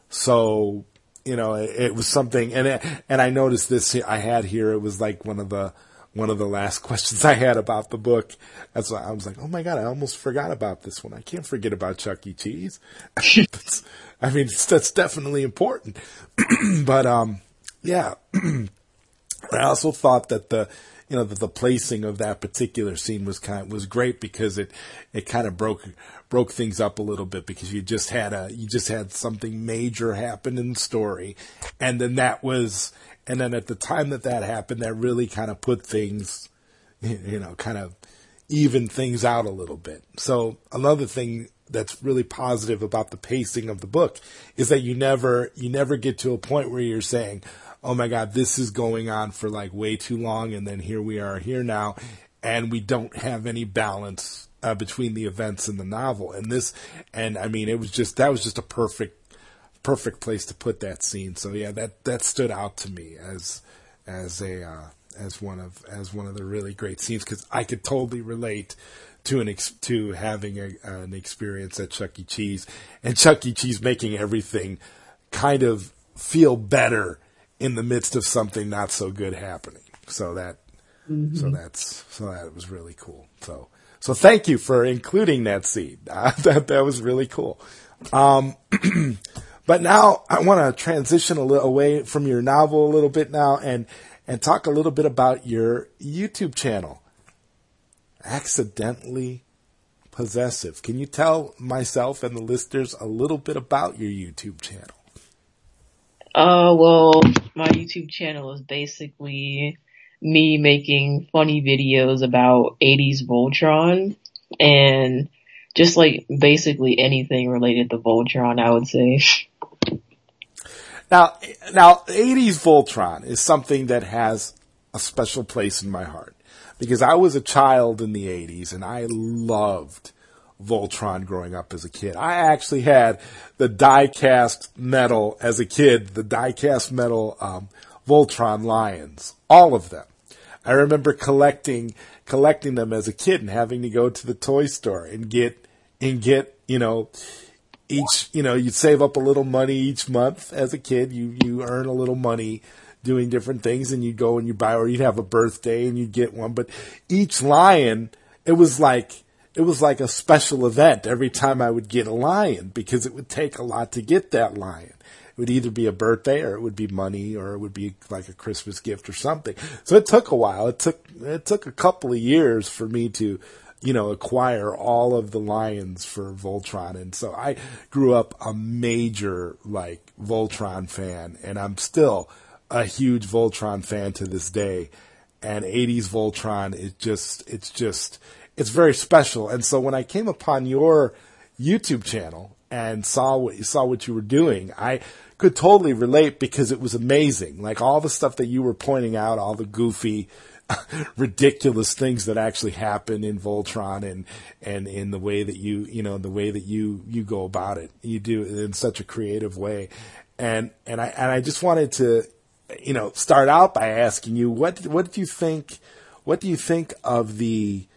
So, you know, it, it was something, and it, and I noticed this I had here. It was like one of the one of the last questions I had about the book. That's why I was like, oh my god, I almost forgot about this one. I can't forget about Chuck E. Cheese. I mean, that's definitely important. but um, yeah. I also thought that the you know, the, the placing of that particular scene was kind was great because it it kind of broke broke things up a little bit because you just had a you just had something major happen in the story, and then that was and then at the time that that happened, that really kind of put things, you know, kind of even things out a little bit. So another thing that's really positive about the pacing of the book is that you never you never get to a point where you're saying, oh my God, this is going on for like way too long. And then here we are here now. And we don't have any balance uh, between the events in the novel. And this, and I mean, it was just, that was just a perfect, perfect place to put that scene. So yeah, that, that stood out to me as, as a, uh, as one of, as one of the really great scenes because I could totally relate to an ex- to having a, an experience at Chuck E. Cheese and Chuck E. Cheese making everything kind of feel better in the midst of something not so good happening. So that, mm-hmm. so that's, so that was really cool. So, so thank you for including that scene. Uh, that, that was really cool. Um, but now I want to transition a little away from your novel a little bit now and, and talk a little bit about your YouTube channel. Accidentally possessive. Can you tell myself and the listeners a little bit about your YouTube channel? Uh, well, my YouTube channel is basically me making funny videos about 80s Voltron and just like basically anything related to Voltron, I would say. Now, now, 80s Voltron is something that has a special place in my heart because I was a child in the 80s and I loved Voltron growing up as a kid. I actually had the die-cast metal as a kid, the die-cast metal um, Voltron lions, all of them. I remember collecting collecting them as a kid and having to go to the toy store and get and get you know each you know you'd save up a little money each month as a kid. You you earn a little money doing different things and you'd go and you buy or you'd have a birthday and you'd get one. But each lion, it was like it was like a special event every time I would get a lion because it would take a lot to get that lion. It would either be a birthday or it would be money or it would be like a Christmas gift or something. So it took a while. It took it took a couple of years for me to you know, acquire all of the lions for Voltron. And so I grew up a major, like, Voltron fan, and I'm still a huge Voltron fan to this day. And 80s Voltron is just, it's just, it's very special. And so when I came upon your YouTube channel and saw what you saw what you were doing, I could totally relate because it was amazing. Like all the stuff that you were pointing out, all the goofy, ridiculous things that actually happen in Voltron and and in the way that you you know the way that you you go about it. You do it in such a creative way, and and I and I just wanted to you know start out by asking you what what do you think what do you think of the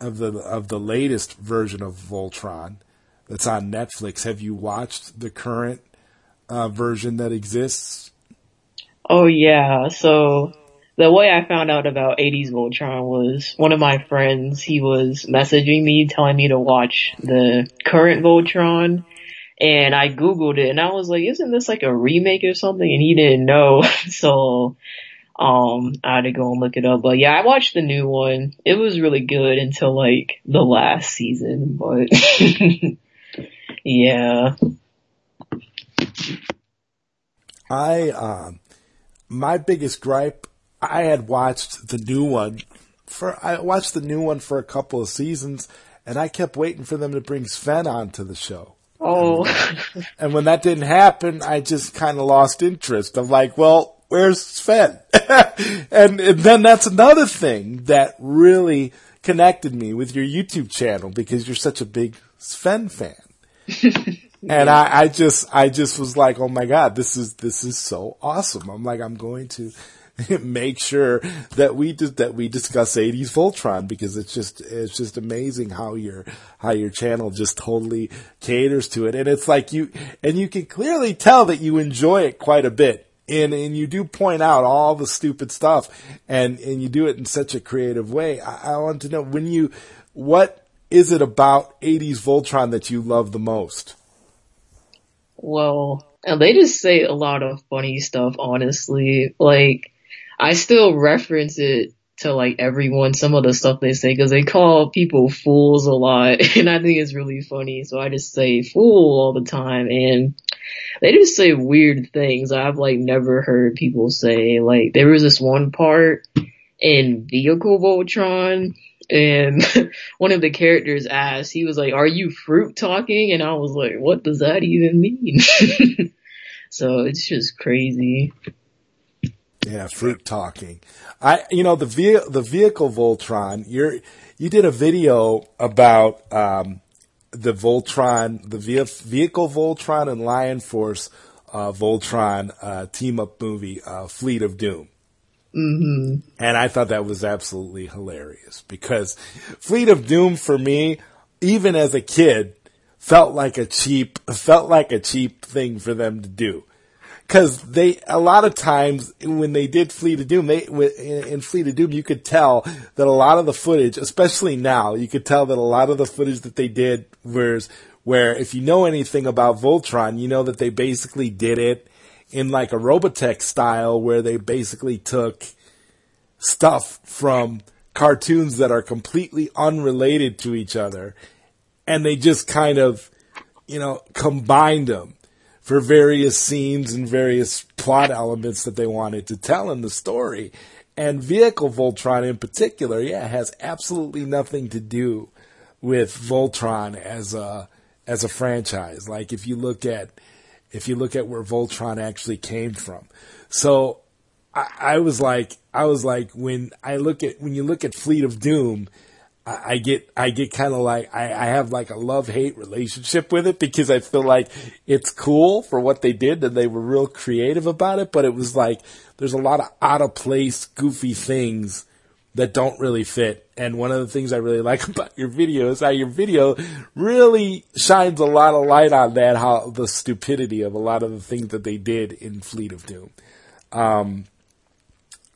of the of the latest version of Voltron that's on Netflix? Have you watched the current uh, version that exists? Oh yeah, so the way I found out about 80s Voltron was one of my friends, he was messaging me telling me to watch the current Voltron and I googled it and I was like, isn't this like a remake or something? And he didn't know. so, um, I had to go and look it up. But yeah, I watched the new one. It was really good until like the last season, but yeah. I, um, my biggest gripe I had watched the new one for I watched the new one for a couple of seasons, and I kept waiting for them to bring Sven onto the show. Oh, and, and when that didn't happen, I just kind of lost interest. I'm like, well, where's Sven? and, and then that's another thing that really connected me with your YouTube channel because you're such a big Sven fan. and I, I just, I just was like, oh my god, this is this is so awesome. I'm like, I'm going to make sure that we just, that we discuss 80s Voltron because it's just it's just amazing how your how your channel just totally caters to it and it's like you and you can clearly tell that you enjoy it quite a bit and and you do point out all the stupid stuff and and you do it in such a creative way. I, I want to know when you what is it about 80s Voltron that you love the most? Well and they just say a lot of funny stuff honestly. Like I still reference it to like everyone, some of the stuff they say, cause they call people fools a lot, and I think it's really funny, so I just say fool all the time, and they just say weird things I've like never heard people say, like there was this one part in Vehicle Voltron, and one of the characters asked, he was like, are you fruit talking? And I was like, what does that even mean? so it's just crazy. Yeah, fruit talking. I, you know, the ve- the vehicle Voltron. You're you did a video about um, the Voltron, the ve- vehicle Voltron and Lion Force uh, Voltron uh, team up movie, uh, Fleet of Doom. Mm-hmm. And I thought that was absolutely hilarious because Fleet of Doom for me, even as a kid, felt like a cheap, felt like a cheap thing for them to do because they a lot of times when they did Fleet of Doom, they in Fleet of Doom, you could tell that a lot of the footage, especially now, you could tell that a lot of the footage that they did was where if you know anything about Voltron, you know that they basically did it in like a Robotech style, where they basically took stuff from cartoons that are completely unrelated to each other, and they just kind of, you know, combined them for various scenes and various plot elements that they wanted to tell in the story. And Vehicle Voltron in particular, yeah, has absolutely nothing to do with Voltron as a as a franchise. Like if you look at if you look at where Voltron actually came from. So I, I was like I was like when I look at when you look at Fleet of Doom, I get I get kind of like I, I have like a love hate relationship with it because I feel like it's cool for what they did and they were real creative about it, but it was like there's a lot of out of place, goofy things that don't really fit. And one of the things I really like about your video is how your video really shines a lot of light on that, how the stupidity of a lot of the things that they did in Fleet of Doom. Um,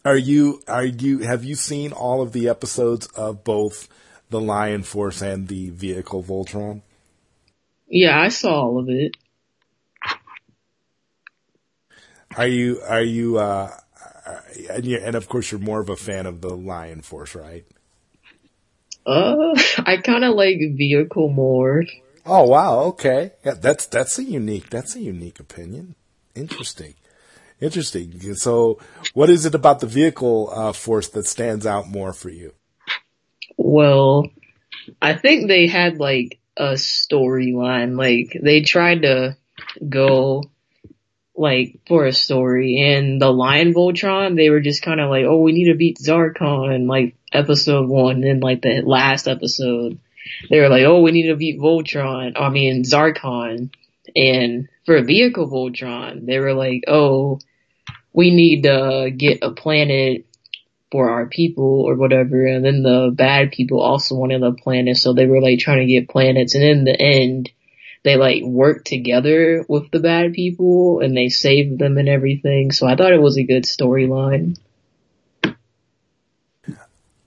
are you are you have you seen all of the episodes of both the Lion Force and the vehicle Voltron? Yeah, I saw all of it. Are you are you uh, and and of course you're more of a fan of the Lion Force, right? Uh, I kind of like vehicle more. Oh wow, okay. Yeah, that's that's a unique that's a unique opinion. Interesting. Interesting. So, what is it about the vehicle uh, force that stands out more for you? Well, I think they had like a storyline. Like they tried to go like for a story. And the Lion Voltron, they were just kind of like, oh, we need to beat Zarkon, like episode one. And like the last episode, they were like, oh, we need to beat Voltron. I mean Zarkon. And for a Vehicle Voltron, they were like, oh, we need to get a planet for our people or whatever. And then the bad people also wanted the planet, so they were like trying to get planets. And in the end, they like worked together with the bad people and they saved them and everything. So I thought it was a good storyline.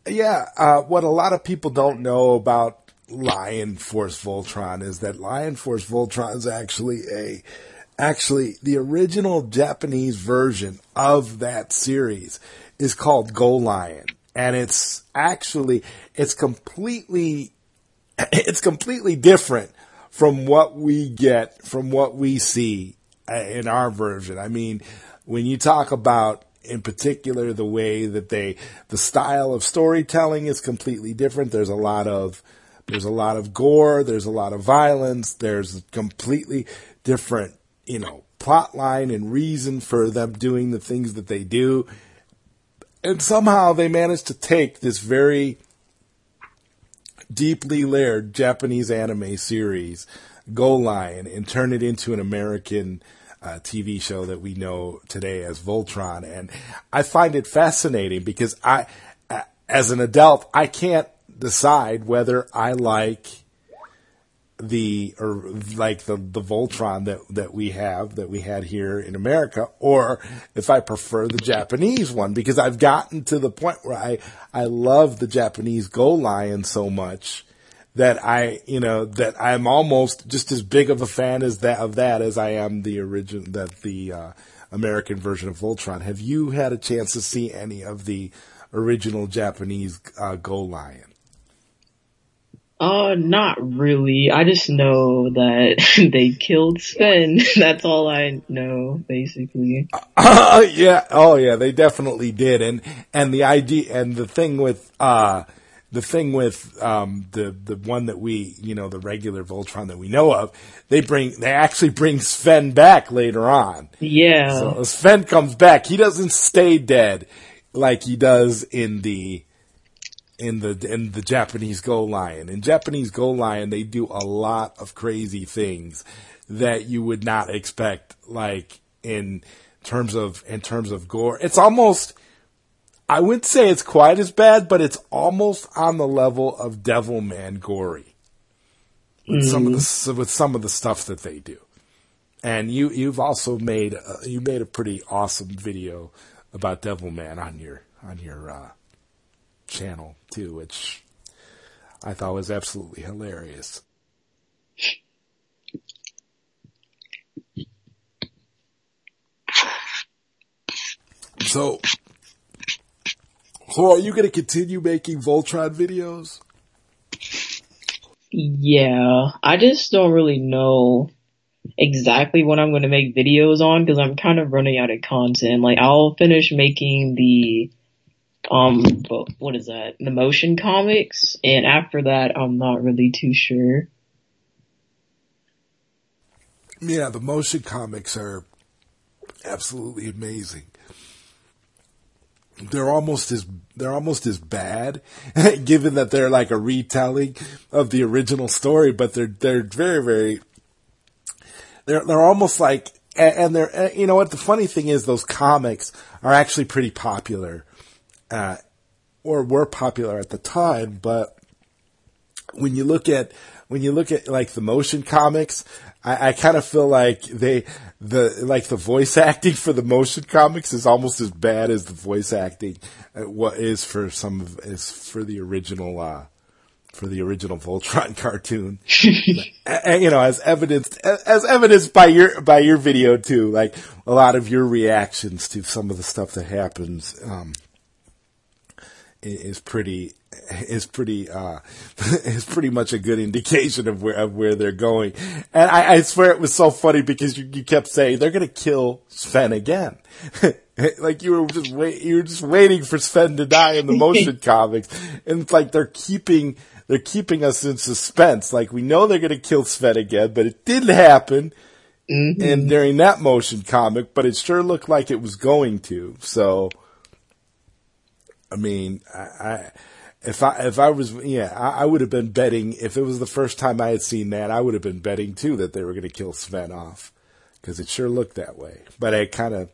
Yeah, uh, what a lot of people don't know about Lion Force Voltron is that Lion Force Voltron is actually a actually the original Japanese version of that series is called Go Lion and it's actually it's completely it's completely different from what we get from what we see uh, in our version. I mean, when you talk about in particular the way that they the style of storytelling is completely different. There's a lot of there's a lot of gore, there's a lot of violence, there's completely different, you know, plot line and reason for them doing the things that they do. And somehow they managed to take this very deeply layered Japanese anime series, Go Lion, and turn it into an American uh, TV show that we know today as Voltron. And I find it fascinating because I, as an adult, I can't decide whether I like the or like the the Voltron that that we have that we had here in America, or if I prefer the Japanese one because I've gotten to the point where I I love the Japanese Go Lion so much that I you know that I'm almost just as big of a fan as that of that as I am the original that the uh, American version of Voltron. Have you had a chance to see any of the original Japanese uh, Go Lion? Uh, not really. I just know that they killed Sven. That's all I know, basically. Uh, yeah. Oh, yeah. They definitely did. And and the idea and the thing with uh the thing with um the the one that we you know the regular Voltron that we know of, they bring they actually bring Sven back later on. Yeah. So Sven comes back. He doesn't stay dead like he does in the in the in the Japanese Go Lion. In Japanese Go Lion, they do a lot of crazy things that you would not expect, like in terms of in terms of gore. It's almost I wouldn't say it's quite as bad, but it's almost on the level of Devilman gory with mm. some of the with some of the stuff that they do. And you you've also made a, you made a pretty awesome video about Devilman on your on your uh, channel too, which I thought was absolutely hilarious. So, so are you going to continue making Voltron videos? Yeah, I just don't really know exactly what I'm going to make videos on because I'm kind of running out of content. Like I'll finish making the um, but what is that? The motion comics, and after that, I'm not really too sure. Yeah, the motion comics are absolutely amazing. They're almost as they're almost as bad, given that they're like a retelling of the original story, but they're they're very very they're they're almost like and they're you know what the funny thing is those comics are actually pretty popular uh, or were popular at the time, but when you look at when you look at like the motion comics, I, I kind of feel like they the like the voice acting for the motion comics is almost as bad as the voice acting uh, what is for some of is for the original uh, for the original Voltron cartoon. and, you know, as evidenced, as evidenced by your, by your video too, like a lot of your reactions to some of the stuff that happens, um, is pretty, is pretty, uh, is pretty much a good indication of where, of where they're going. And I, I swear it was so funny because you, you kept saying they're going to kill Sven again. like you were just wait, you were just waiting for Sven to die in the motion comics. And it's like they're keeping, they're keeping us in suspense. Like we know they're going to kill Sven again, but it didn't happen. Mm-hmm. And during that motion comic, but it sure looked like it was going to. So, I mean, I, I if I if I was yeah, I, I, would have been betting if it was the first time I had seen that, I would have been betting too that they were going to kill Sven off because it sure looked that way. But I kind of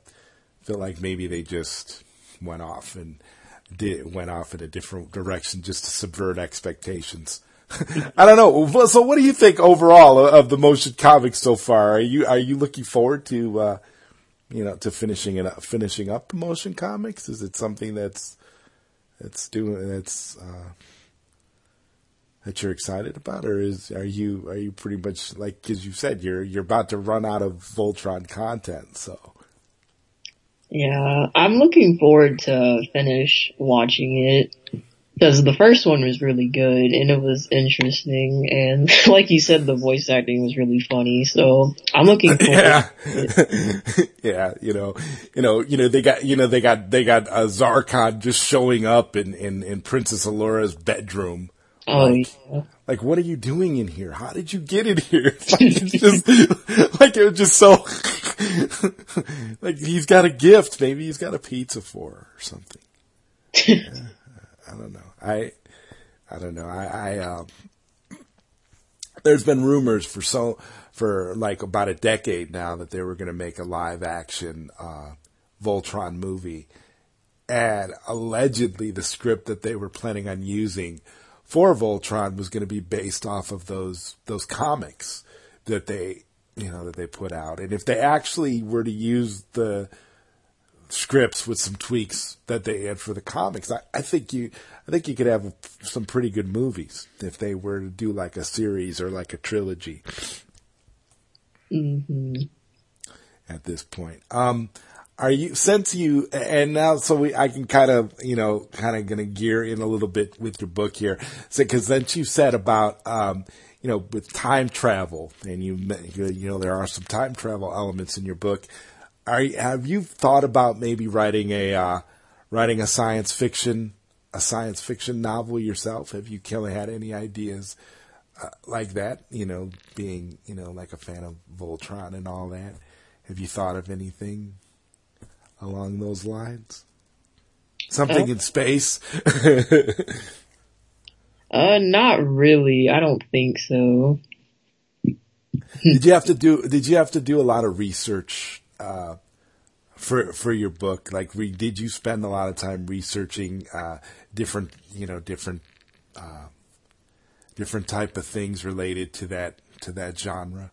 feel like maybe they just went off and did went off in a different direction just to subvert expectations. I don't know. So, what do you think overall of the motion comics so far? Are you are you looking forward to uh, you know to finishing it finishing up motion comics? Is it something that's that's doing that's uh, that you're excited about, or is are you are you pretty much like as you said you're you're about to run out of Voltron content? So yeah, I'm looking forward to finish watching it because the first one was really good and it was interesting and like you said the voice acting was really funny so i'm looking forward yeah yeah you know you know you know they got you know they got they got uh, zarkon just showing up in in, in princess Allura's bedroom Oh, like, yeah. like, what are you doing in here? How did you get in here? Like, it's just, like, it was just so, like, he's got a gift. Maybe he's got a pizza for her or something. Yeah, I don't know. I, I don't know. I, I, um, there's been rumors for so, for like about a decade now that they were going to make a live action, uh, Voltron movie. And allegedly the script that they were planning on using for Voltron was going to be based off of those, those comics that they, you know, that they put out. And if they actually were to use the, scripts with some tweaks that they had for the comics. I, I think you, I think you could have some pretty good movies if they were to do like a series or like a trilogy. Mm-hmm. At this point, um, are you since you and now so we I can kind of you know kind of gonna gear in a little bit with your book here, because so, then you said about um, you know with time travel and you you know there are some time travel elements in your book are have you thought about maybe writing a uh, writing a science fiction a science fiction novel yourself? Have you Kelly had any ideas uh, like that? You know, being you know like a fan of Voltron and all that. Have you thought of anything along those lines? Something in space? uh, not really. I don't think so. did you have to do? Did you have to do a lot of research uh, for for your book? Like, re, did you spend a lot of time researching uh, different, you know, different uh, different type of things related to that to that genre?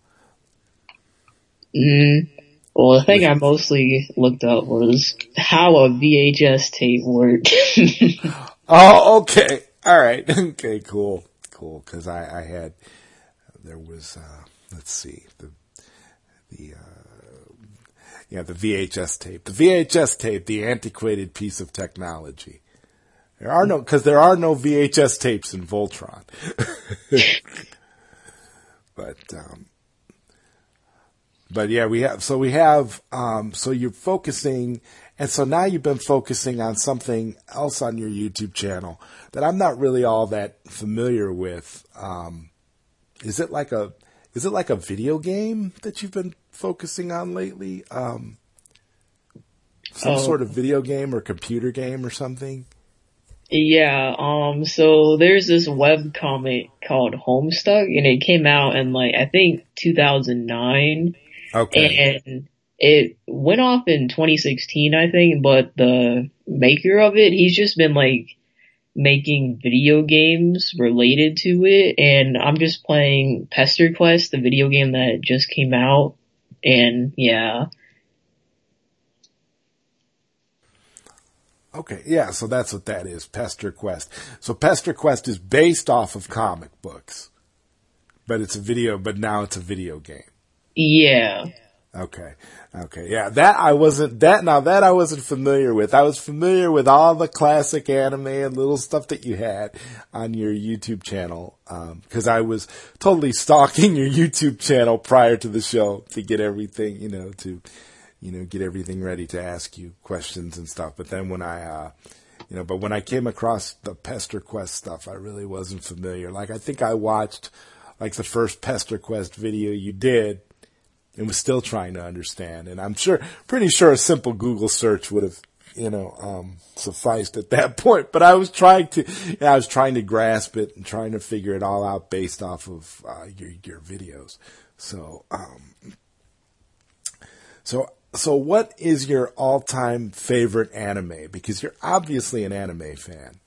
Mm, well, the thing I mostly looked up was how a VHS tape worked. oh, okay, all right, okay, cool, cool. Because I, I had there was uh, let's see the the uh, yeah, the VHS tape. The VHS tape, the antiquated piece of technology. There are no, cause there are no VHS tapes in Voltron. but, um, but yeah, we have, so we have, um, so you're focusing, and so now you've been focusing on something else on your YouTube channel that I'm not really all that familiar with. Um, is it like a, is it like a video game that you've been focusing on lately? Um, some oh. sort of video game or computer game or something? Yeah, um, so there's this web comic called Homestuck and it came out in like, I think 2009. Okay. And it went off in 2016, I think, but the maker of it, he's just been like making video games related to it and I'm just playing Pester Quest, the video game that just came out and yeah. Okay, yeah, so that's what that is, Pester Quest. So Pester Quest is based off of comic books, but it's a video, but now it's a video game. Yeah. Okay. Okay. Yeah. That I wasn't, that, now that I wasn't familiar with. I was familiar with all the classic anime and little stuff that you had on your YouTube channel. Um, cause I was totally stalking your YouTube channel prior to the show to get everything, you know, to, you know, get everything ready to ask you questions and stuff. But then when I, uh, you know, but when I came across the Pester Quest stuff, I really wasn't familiar. Like I think I watched like the first Pester Quest video you did and was still trying to understand. And I'm sure, pretty sure a simple Google search would have, you know, um, sufficed at that point. But I was trying to, I was trying to grasp it and trying to figure it all out based off of uh, your your videos. So, um, so so what is your all-time favorite anime? Because you're obviously an anime fan.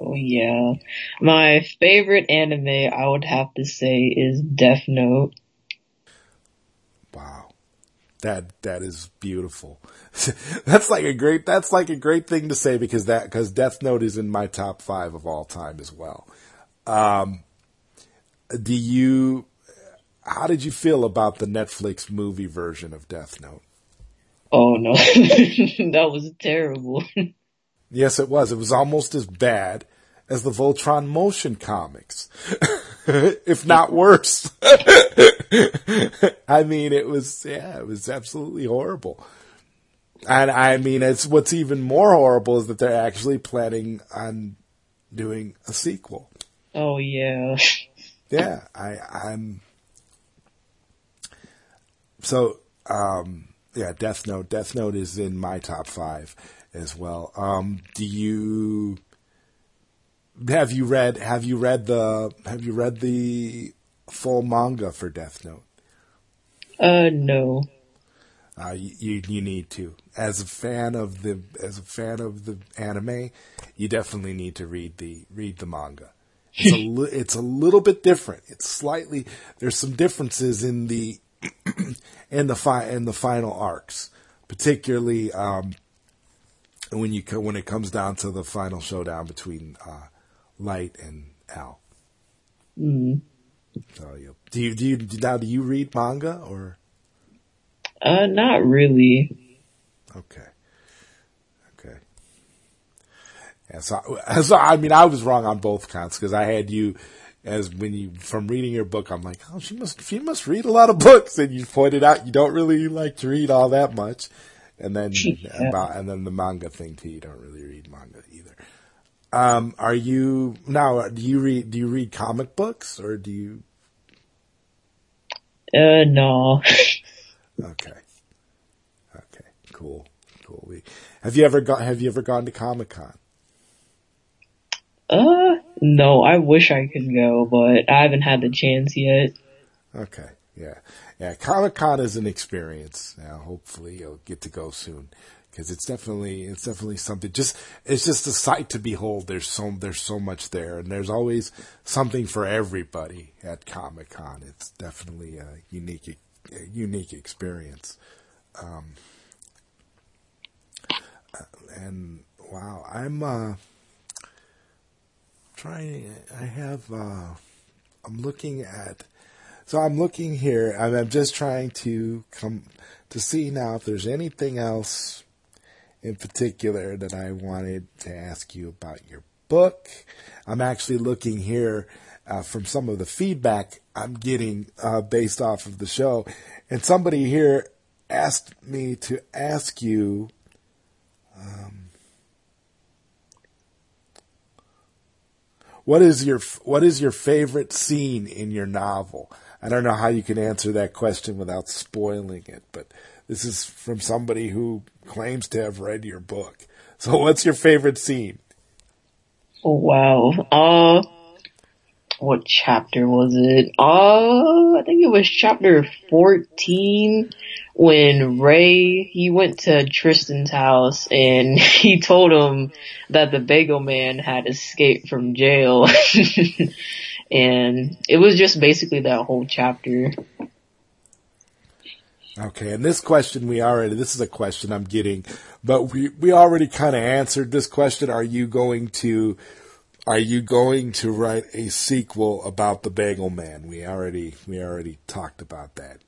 Oh yeah. My favorite anime I would have to say is Death Note. Wow. That that is beautiful. that's like a great that's like a great thing to say because that because Death Note is in my top 5 of all time as well. Um do you how did you feel about the Netflix movie version of Death Note? Oh no, that was terrible. yes, it was. It was almost as bad as the Voltron motion comics, if not worse. I mean, it was, yeah, it was absolutely horrible. And I mean, it's what's even more horrible is that they're actually planning on doing a sequel. Oh yeah. Yeah, I, I'm, so, um, yeah, Death Note. Death Note is in my top five as well. Um, do you have you read have you read the have you read the full manga for Death Note? Uh, no. Uh, you you need to. As a fan of the as a fan of the anime, you definitely need to read the read the manga. It's a li- it's a little bit different. It's slightly there's some differences in the in the fi- in the final arcs, particularly um, when you co- when it comes down to the final showdown between uh, Light and L. Mm. So you do you do you now do you read manga or? Uh, not really. Okay. Okay. Yeah, so, so I mean, I was wrong on both counts because I had you as when you from reading your book, I'm like, oh, she must she must read a lot of books, and you pointed out you don't really like to read all that much, and then Yeah. about and then the manga thing too. You don't really read manga either. Um, are you now? Do you read? Do you read comic books or do you? Uh, no. Okay. Okay. Cool. Cool. We, have you ever got? Have you ever gone to Comic Con? Uh, no, I wish I could go, but I haven't had the chance yet. Okay. Yeah. Yeah. Comic Con is an experience. Now, hopefully you'll get to go soon. Cause it's definitely, it's definitely something just, it's just a sight to behold. There's so, there's so much there and there's always something for everybody at Comic Con. It's definitely a unique, a unique experience. Um, uh, and wow, I'm, uh, trying, I have, uh, I'm looking at, so I'm looking here, and I'm just trying to come to see now if there's anything else in particular that I wanted to ask you about your book. I'm actually looking here uh, from some of the feedback I'm getting uh, based off of the show, and somebody here asked me to ask you. Um, what is your what is your favorite scene in your novel? I don't know how you can answer that question without spoiling it, but this is from somebody who claims to have read your book. So what's your favorite scene? Oh, wow. Uh, what chapter was it? Uh, I think it was chapter 14 when Ray, he went to Tristan's house and he told him that the bagel man had escaped from jail. and it was just basically that whole chapter. Okay, and this question we already, this is a question I'm getting, but we, we already kind of answered this question. Are you going to, are you going to write a sequel about the Bagel Man? We already, we already talked about that.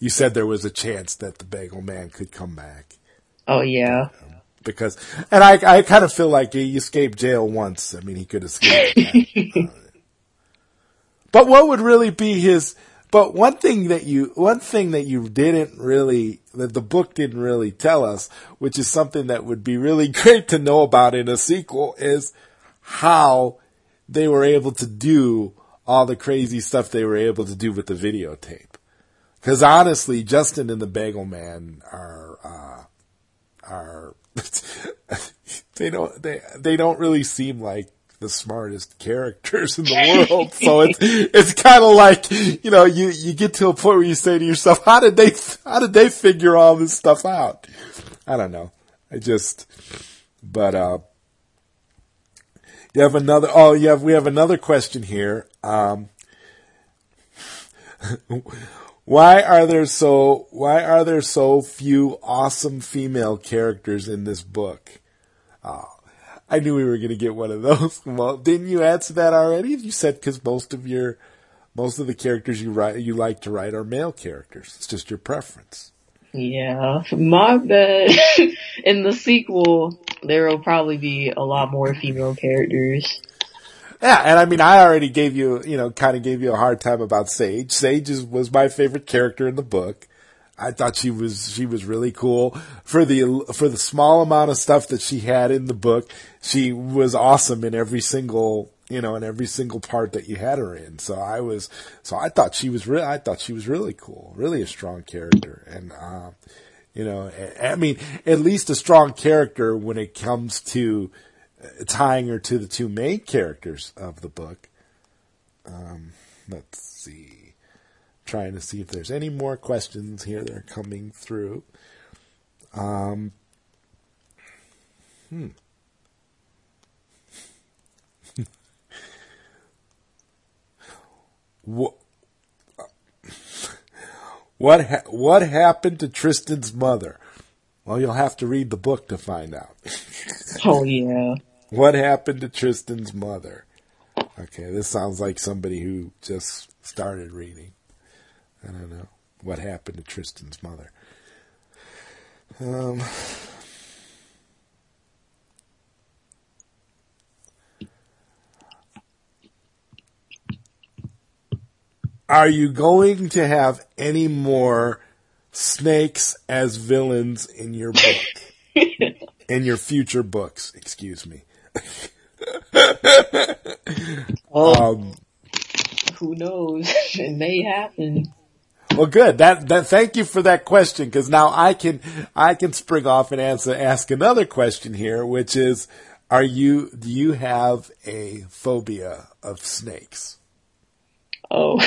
You said there was a chance that the Bagel Man could come back. Oh yeah. Because, and I, I kind of feel like he escaped jail once. I mean, he could escape. uh, but what would really be his, but one thing that you, one thing that you didn't really, that the book didn't really tell us, which is something that would be really great to know about in a sequel, is how they were able to do all the crazy stuff they were able to do with the videotape. Cause honestly, Justin and the Bagel Man are, uh, are, they don't, they, they don't really seem like the smartest characters in the world. so it's, it's kind of like, you know, you, you get to a point where you say to yourself, how did they, how did they figure all this stuff out? I don't know. I just, but, uh, you have another, oh, you have, we have another question here. Um, why are there so, why are there so few awesome female characters in this book? Oh, I knew we were going to get one of those. Well, didn't you answer that already? You said because most of your, most of the characters you write, you like to write are male characters. It's just your preference. Yeah, my bad. In the sequel, there will probably be a lot more female characters. Yeah, and I mean, I already gave you, you know, kind of gave you a hard time about Sage. Sage is, was my favorite character in the book. I thought she was she was really cool for the for the small amount of stuff that she had in the book. She was awesome in every single you know in every single part that you had her in. So I was so I thought she was really I thought she was really cool, really a strong character, and uh, you know I mean at least a strong character when it comes to uh, tying her to the two main characters of the book. Um, let's see trying to see if there's any more questions here that are coming through. Um, hmm. What what ha- what happened to Tristan's mother? Well, you'll have to read the book to find out. oh yeah. What happened to Tristan's mother? Okay, this sounds like somebody who just started reading. I don't know what happened to Tristan's mother. Um, are you going to have any more snakes as villains in your book? in your future books, excuse me. oh, um, who knows? It may happen. Well, good. That, that, thank you for that question because now I can, I can spring off and answer, ask another question here, which is, are you, do you have a phobia of snakes? Oh,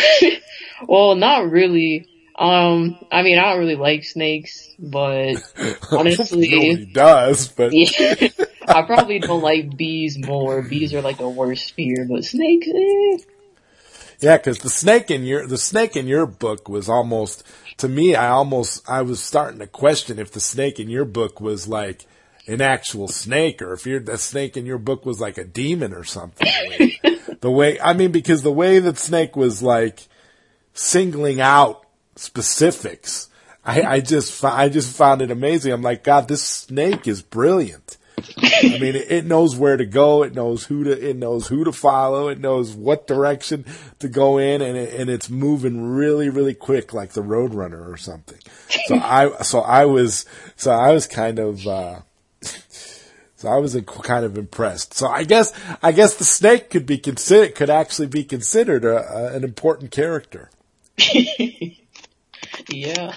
well, not really. Um, I mean, I don't really like snakes, but honestly, Nobody does, but yeah, I probably don't like bees more. Bees are like the worst fear, but snakes, eh. Yeah, because the snake in your the snake in your book was almost to me. I almost I was starting to question if the snake in your book was like an actual snake, or if your the snake in your book was like a demon or something. The way I mean, because the way that snake was like singling out specifics, I, I just I just found it amazing. I'm like, God, this snake is brilliant. I mean, it, knows where to go. It knows who to, it knows who to follow. It knows what direction to go in and it, and it's moving really, really quick like the Roadrunner or something. So I, so I was, so I was kind of, uh, so I was kind of impressed. So I guess, I guess the snake could be considered, could actually be considered a, a, an important character. yeah.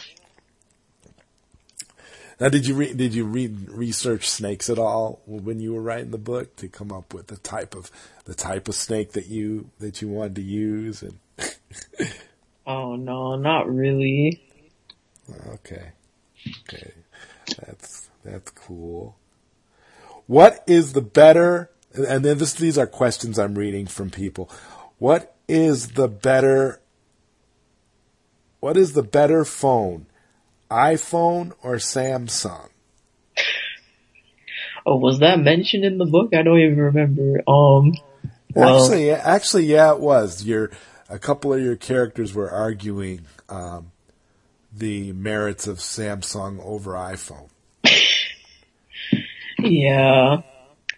Now, did you re- did you read research snakes at all when you were writing the book to come up with the type of the type of snake that you that you wanted to use? And oh no, not really. Okay, okay, that's that's cool. What is the better? And then this, these are questions I'm reading from people. What is the better? What is the better phone? iPhone or Samsung? Oh, was that mentioned in the book? I don't even remember. Um, well, Actually, actually, yeah, it was. Your a couple of your characters were arguing um, the merits of Samsung over iPhone. Yeah.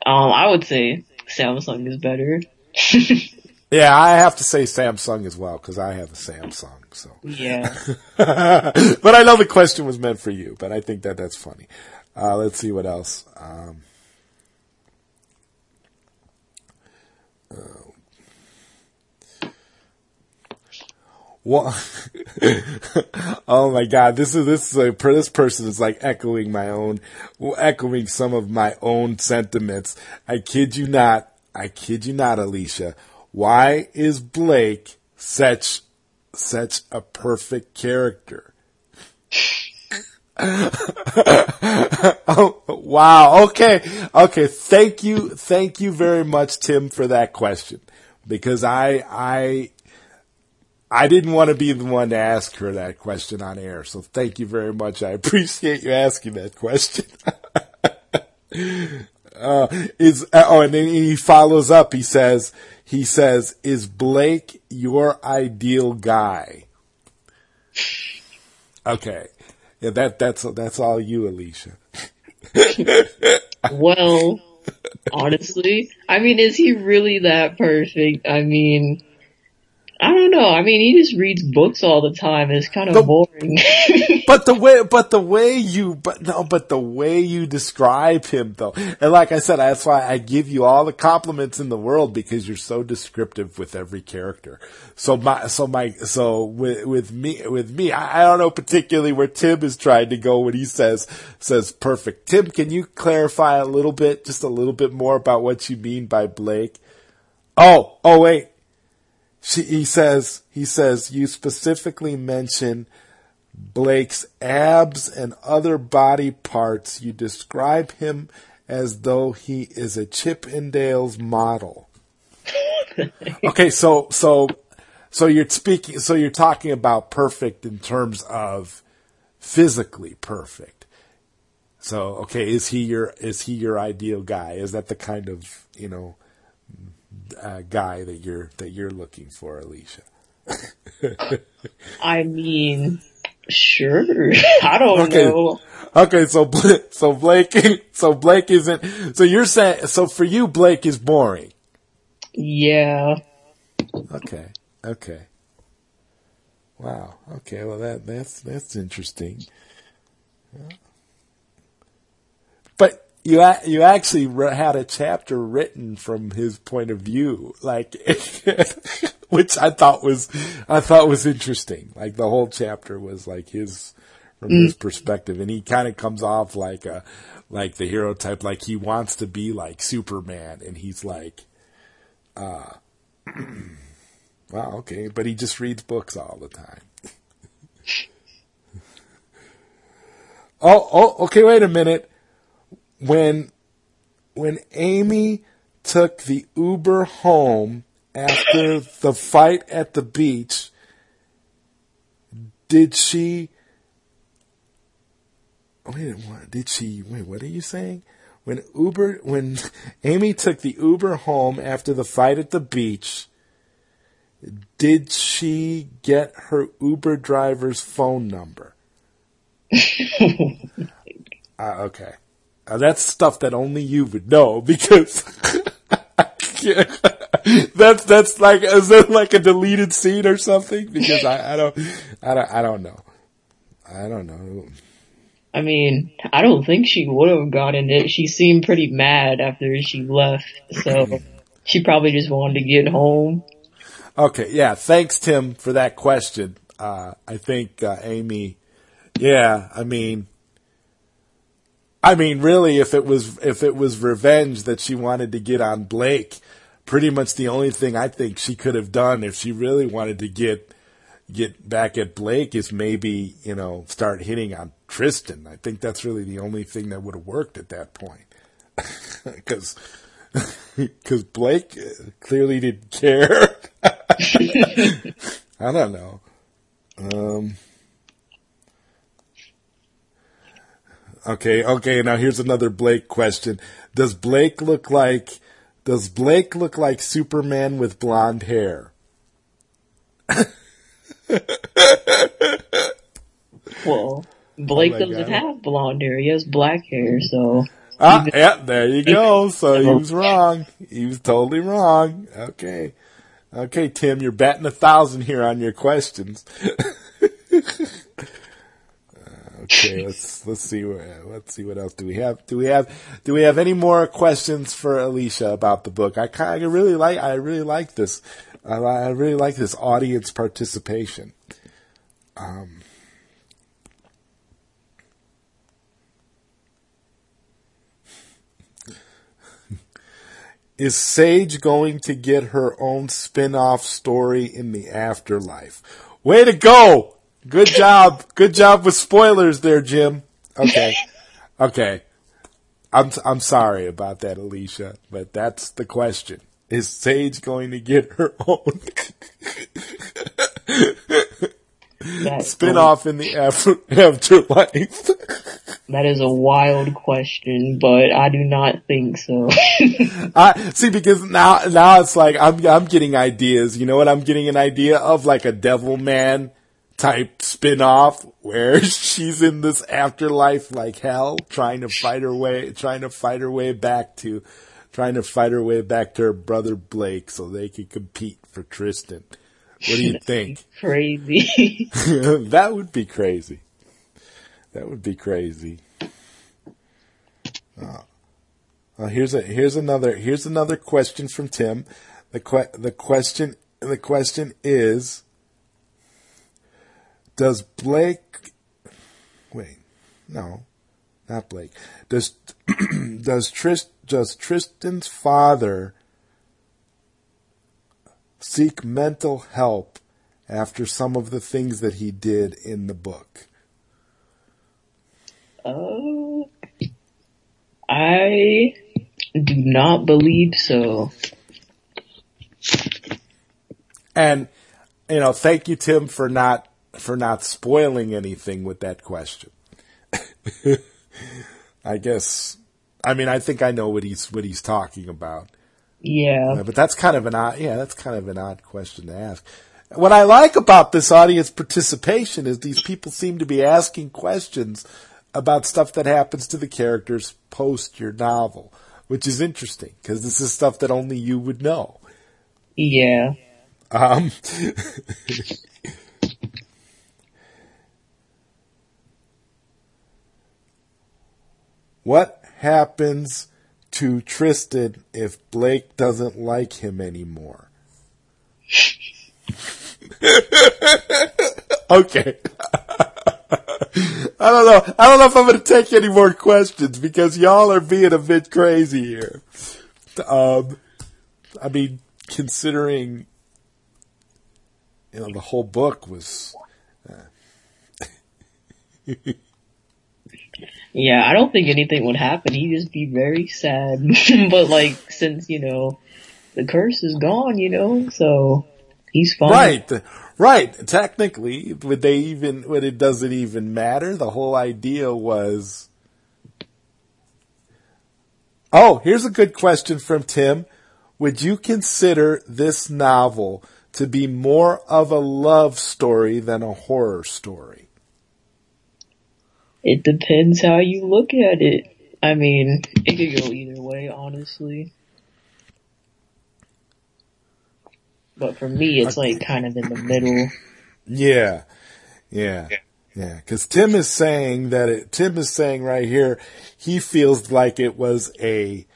Um, I would say Samsung is better. Yeah, I have to say Samsung as well because I have a Samsung. So, Yeah. but I know the question was meant for you. But I think that that's funny. Uh, let's see what else. Um, Well, oh my God, this is this is a, this person is like echoing my own, echoing some of my own sentiments. I kid you not. I kid you not, Alicia. Why is Blake such such a perfect character? oh, wow. Okay. Okay. Thank you. Thank you very much, Tim, for that question. Because I, I, I didn't want to be the one to ask her that question on air. So thank you very much. I appreciate you asking that question. uh, is, oh, and then he follows up. He says, he says, is Blake your ideal guy? Okay. Yeah, that, that's, that's all you, Alicia. well, honestly, I mean, is he really that perfect? I mean, I don't know. I mean, he just reads books all the time. It's kind of The- boring. but the way, but the way you, but no, but the way you describe him though, and like I said, that's why I give you all the compliments in the world because you're so descriptive with every character. So my, so my, so with, with me, with me, I, I don't know particularly where Tim is trying to go when he says, says perfect. Tim, can you clarify a little bit, just a little bit more about what you mean by Blake? Oh, oh wait. She, he says, he says, you specifically mention Blake's abs and other body parts. You describe him as though he is a Chippendales model. okay, so, so, so you're speaking, so you're talking about perfect in terms of physically perfect. So, okay, is he your, is he your ideal guy? Is that the kind of, you know, uh, guy that you're that you're looking for, Alicia. I mean, sure. I don't Okay. know. Okay, so so Blake so Blake isn't so you're saying so for you Blake is boring. Yeah. Okay. Okay. Wow. Okay. Well, that that's that's interesting. You you actually had a chapter written from his point of view, like, which I thought was I thought was interesting. Like the whole chapter was like his from his perspective, and he kind of comes off like a like the hero type, like he wants to be like Superman, and he's like. Uh, wow, okay, but he just reads books all the time. oh, oh, okay, wait a minute. When when Amy took the Uber home after the fight at the beach, did she Wait, what did she wait, what are you saying? When Uber when Amy took the Uber home after the fight at the beach, did she get her Uber driver's phone number? uh, okay. Uh, that's stuff that only you would know because that's that's like is that like a deleted scene or something? Because I, I don't I don't I don't know. I don't know. I mean, I don't think she would have gotten it. She seemed pretty mad after she left, so she probably just wanted to get home. Okay, yeah. Thanks, Tim, for that question. Uh, I think uh, Amy. Yeah, I mean, I mean, really, if it was if it was revenge that she wanted to get on Blake, pretty much the only thing I think she could have done if she really wanted to get get back at Blake is maybe you know start hitting on Tristan. I think that's really the only thing that would have worked at that point because because Blake uh, clearly didn't care. I don't know. Um, Okay, okay. Now here's another Blake question. Does Blake look like does Blake look like Superman with blonde hair? Well, Blake Oh doesn't God. have blonde hair. He has black hair, so Ah, yeah, there you go. So he was wrong. He was totally wrong. Okay. Okay, Tim, you're batting a thousand here on your questions. okay, let's let's see what let's see what else do we have. Do we have do we have any more questions for Alicia about the book? I kind of really like I really like this. I, I really like this audience participation. Um, Is Sage going to get her own spin-off story in the afterlife? Way to go! Good job. Good job with spoilers there, Jim. Okay. Okay. I'm I'm sorry about that, Alicia, but that's the question. Is Sage going to get her own spin-off in the after- afterlife? that is a wild question, but I do not think so. I see because now now it's like I'm I'm getting ideas. You know what I'm getting an idea of like a Devil Man type spin-off where she's in this afterlife like hell trying to fight her way trying to fight her way back to trying to fight her way back to her brother Blake so they can compete for Tristan. What do you think? Crazy. that would be crazy. That would be crazy. Uh, uh, here's a here's another here's another question from Tim. The que- the question the question is Does Blake wait no not Blake does does Trist does Tristan's father seek mental help after some of the things that he did in the book? uh, I do not believe so. And you know, thank you, Tim, for not for not spoiling anything with that question. I guess. I mean, I think I know what he's what he's talking about, Yeah. Uh, but that's kind of an odd. Yeah, that's kind of an odd question to ask. What I like about this audience participation is these people seem to be asking questions about stuff that happens to the characters post your novel, which is interesting because this is stuff that only you would know. Yeah. Um, what happens to Tristan if Blake doesn't like him anymore? okay. I don't know. I don't know if I'm going to take any more questions because y'all are being a bit crazy here. Um, I mean, considering you know the whole book was Yeah, I don't think anything would happen. He'd just be very sad. but like, since, you know, the curse is gone, you know, so he's fine. right, right. Technically, would they even? Would it doesn't even matter? The whole idea was. Oh, here's a good question from Tim. Would you consider this novel to be more of a love story than a horror story? It depends how you look at it. I mean, it could go either way, honestly. But for me, it's like kind of in the middle. Yeah, yeah, yeah. Because Tim is saying that it, Tim is saying right here, he feels like it was a,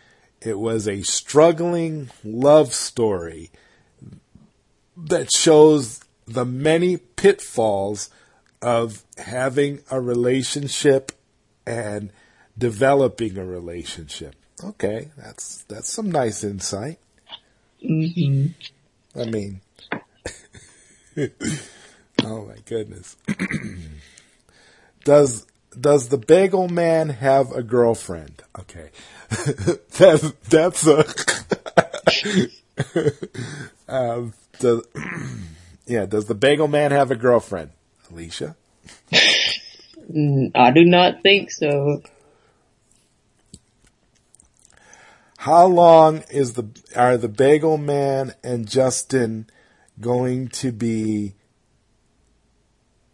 it was a struggling love story that shows the many pitfalls of having a relationship and developing a relationship. Okay, that's that's some nice insight. hmm I mean, oh my goodness. does does the bagel man have a girlfriend? Okay, that's that's a um, does, yeah. Does the bagel man have a girlfriend? Alicia? Mm, I do not think so. How long is the are the Bagel Man and Justin going to be?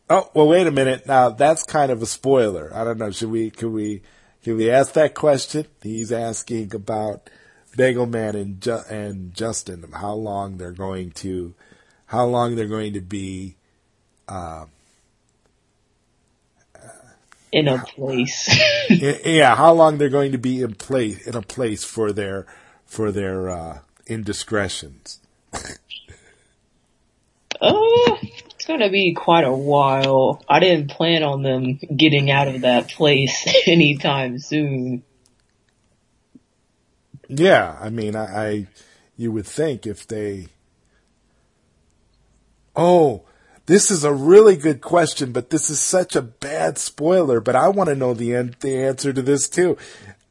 Oh well, wait a minute. Now that's kind of a spoiler. I don't know. Should we? Can we? Can we ask that question? He's asking about Bagel Man and Ju- and Justin. How long they're going to? How long they're going to be? Um, in a place. yeah, how long they're going to be in place in a place for their for their uh, indiscretions. Oh, it's gonna be quite a while. I didn't plan on them getting out of that place anytime soon. Yeah, I mean, I, I you would think if they. Oh, this is a really good question, but this is such a bad spoiler. But I want to know the an- the answer to this too.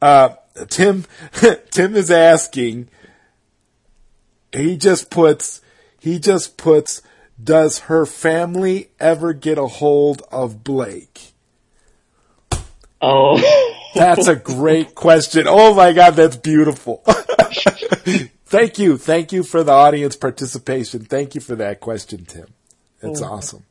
Uh, Tim Tim is asking. He just puts he just puts. Does her family ever get a hold of Blake? Oh, That's a great question. Oh my God, that's beautiful. Thank you. Thank you for the audience participation. Thank you for that question, Tim. It's Oh. awesome.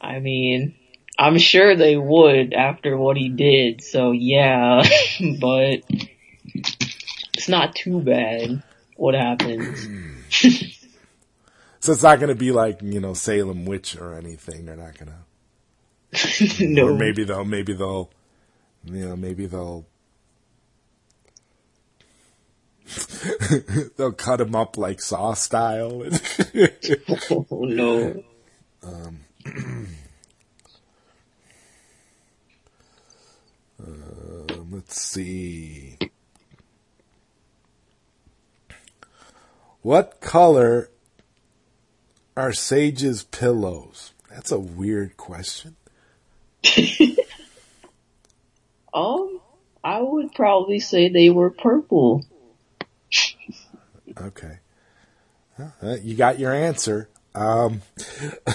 I mean, I'm sure they would after what he did. So yeah, but it's not too bad what happens. So it's not going to be like, you know, Salem Witch or anything. They're not going to. no, Or maybe they'll, maybe they'll, you know, maybe they'll, they'll cut him up like Saw style. oh, no. Uh, let's see. What color are Sage's pillows? That's a weird question. Um, I would probably say they were purple. Okay. Well, uh, you got your answer. Um,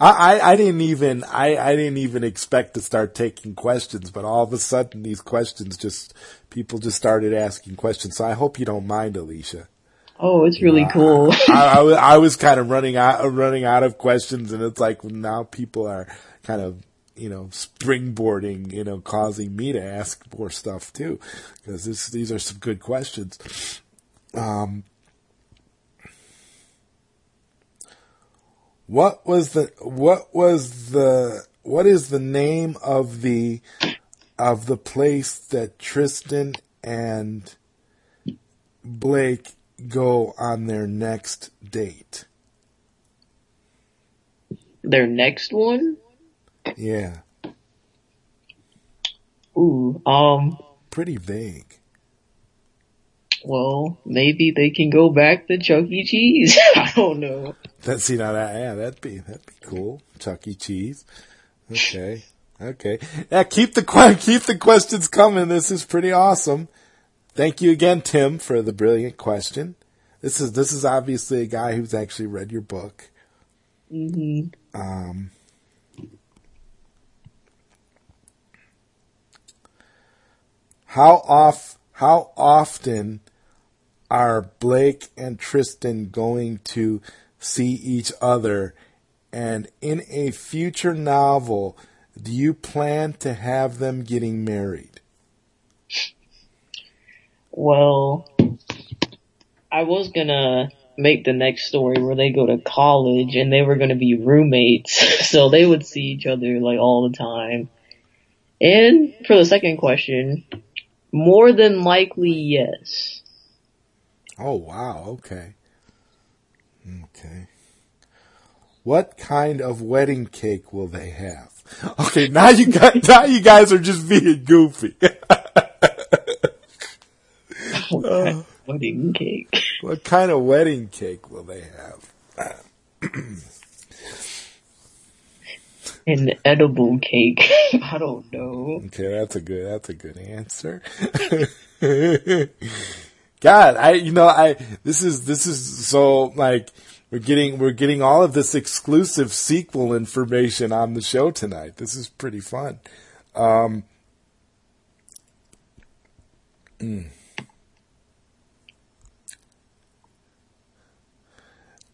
I, I, didn't even I, I didn't even expect to start taking questions, but all of a sudden these questions just people just started asking questions. So I hope you don't mind, Alicia. Oh, it's really cool. I, I, was- I was kind of running out running out of questions, and it's like now people are kind of you know springboarding, you know, causing me to ask more stuff too, because this these are some good questions. Um, what was the what was the what is the name of the of the place that Tristan and Blake go on their next date? Their next one? Yeah, Ooh, um, pretty vague. well, maybe they can go back to Chuck E. Cheese. I don't know. That see now that yeah, that'd be that'd be cool. Chuck E. Cheese. Okay. Okay. Yeah, keep the keep the questions coming. This is pretty awesome. Thank you again, Tim, for the brilliant question. This is this is obviously a guy who's actually read your book. hmm Um, how off how often are Blake and Tristan going to see each other? And in a future novel, do you plan to have them getting married? Well, I was gonna make the next story where they go to college and they were gonna be roommates, so they would see each other like all the time. And for the second question, more than likely yes. Oh wow, okay. Okay. What kind of wedding cake will they have? Okay, now you got now you guys are just being goofy. Wedding cake. what kind of wedding cake will they have? An edible cake. I don't know. Okay, that's a good that's a good answer. God, I you know I this is this is so like we're getting we're getting all of this exclusive sequel information on the show tonight. This is pretty fun. Um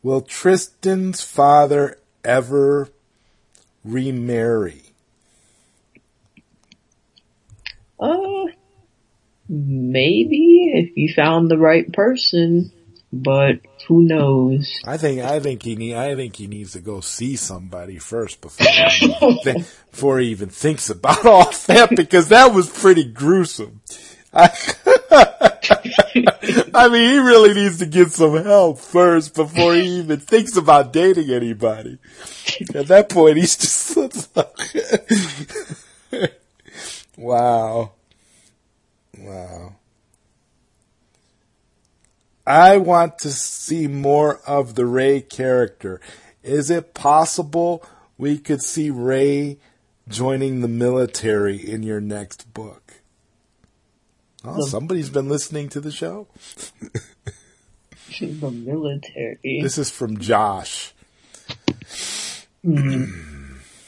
Will Tristan's father ever remarry? Uh, maybe if you found the right person, but who knows? I think I think he need I think he needs to go see somebody first before he, thi- before he even thinks about all that because that was pretty gruesome. I, mean, he really needs to get some help first before he even thinks about dating anybody. At that point, he's just wow, wow. I want to see more of the Ray character. Is it possible we could see Ray joining the military in your next book? Oh, somebody's been listening to the show. the military. This is from Josh. Hmm.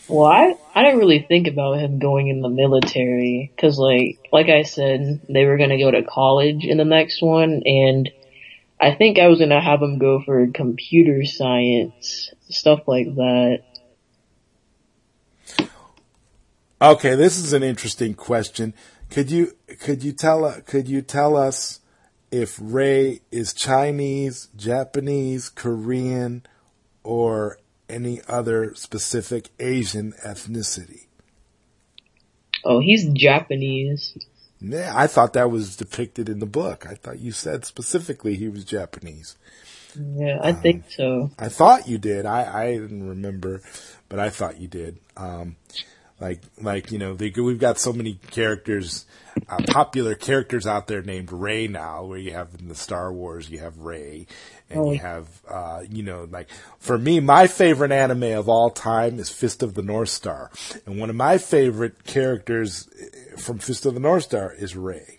Well, I I didn't really think about him going in the military because, like, like I said, they were gonna go to college in the next one, and I think I was gonna have him go for computer science stuff like that. Okay, this is an interesting question. Could you could you tell could you tell us if Ray is Chinese, Japanese, Korean, or any other specific Asian ethnicity? Oh, he's Japanese. Yeah, I thought that was depicted in the book. I thought you said specifically he was Japanese. Yeah, I think so. I thought you did. I, I didn't remember, but I thought you did. Um, like, like, you know, they, we've got so many characters, uh, popular characters out there named Ray now, where you have in the Star Wars, you have Rey, and Oh. you have, uh, you know, like, for me, my favorite anime of all time is Fist of the North Star. And one of my favorite characters eh, from Fist of the North Star is Ray.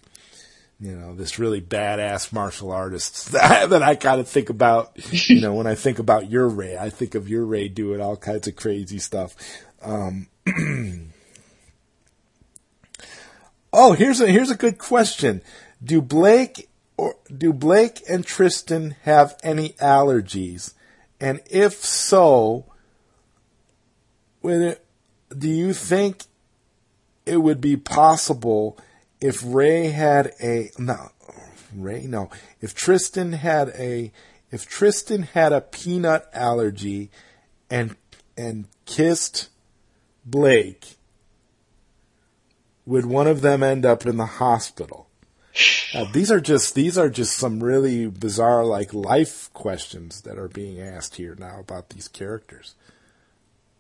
You know, this really badass martial artist that, that I kind of think about, you know, when I think about your Ray, I think of your Ray doing all kinds of crazy stuff. Um, oh, here's a here's a good question. Do Blake or do Blake and Tristan have any allergies? And if so, it, do you think it would be possible if Ray had a no Ray no if Tristan had a if Tristan had a peanut allergy and and kissed Blake would one of them end up in the hospital uh, these are just these are just some really bizarre like life questions that are being asked here now about these characters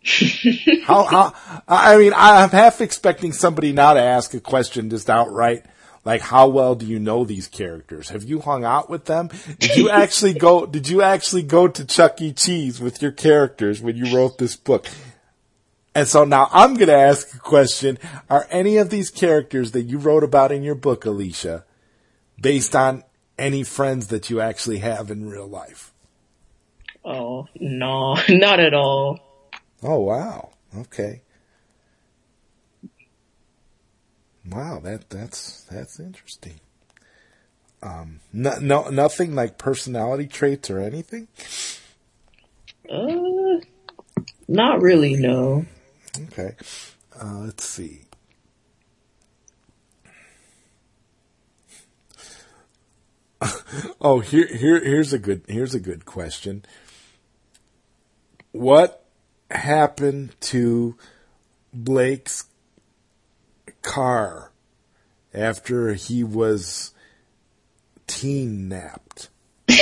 how, how, I mean, I'm half expecting somebody now to ask a question just outright, like, how well do you know these characters? Have you hung out with them? Did you actually go, did you actually go to Chuck E. Cheese with your characters when you wrote this book? And so now I'm going to ask a question. Are any of these characters that you wrote about in your book, Alicia, based on any friends that you actually have in real life? Oh, no, not at all. Oh wow. Okay. Wow, that that's that's interesting. Um, no, no, nothing like personality traits or anything. Uh, not really, no. Okay, uh, let's see. oh, here, here, here's a good, here's a good question. What happened to Blake's car after he was teen napped?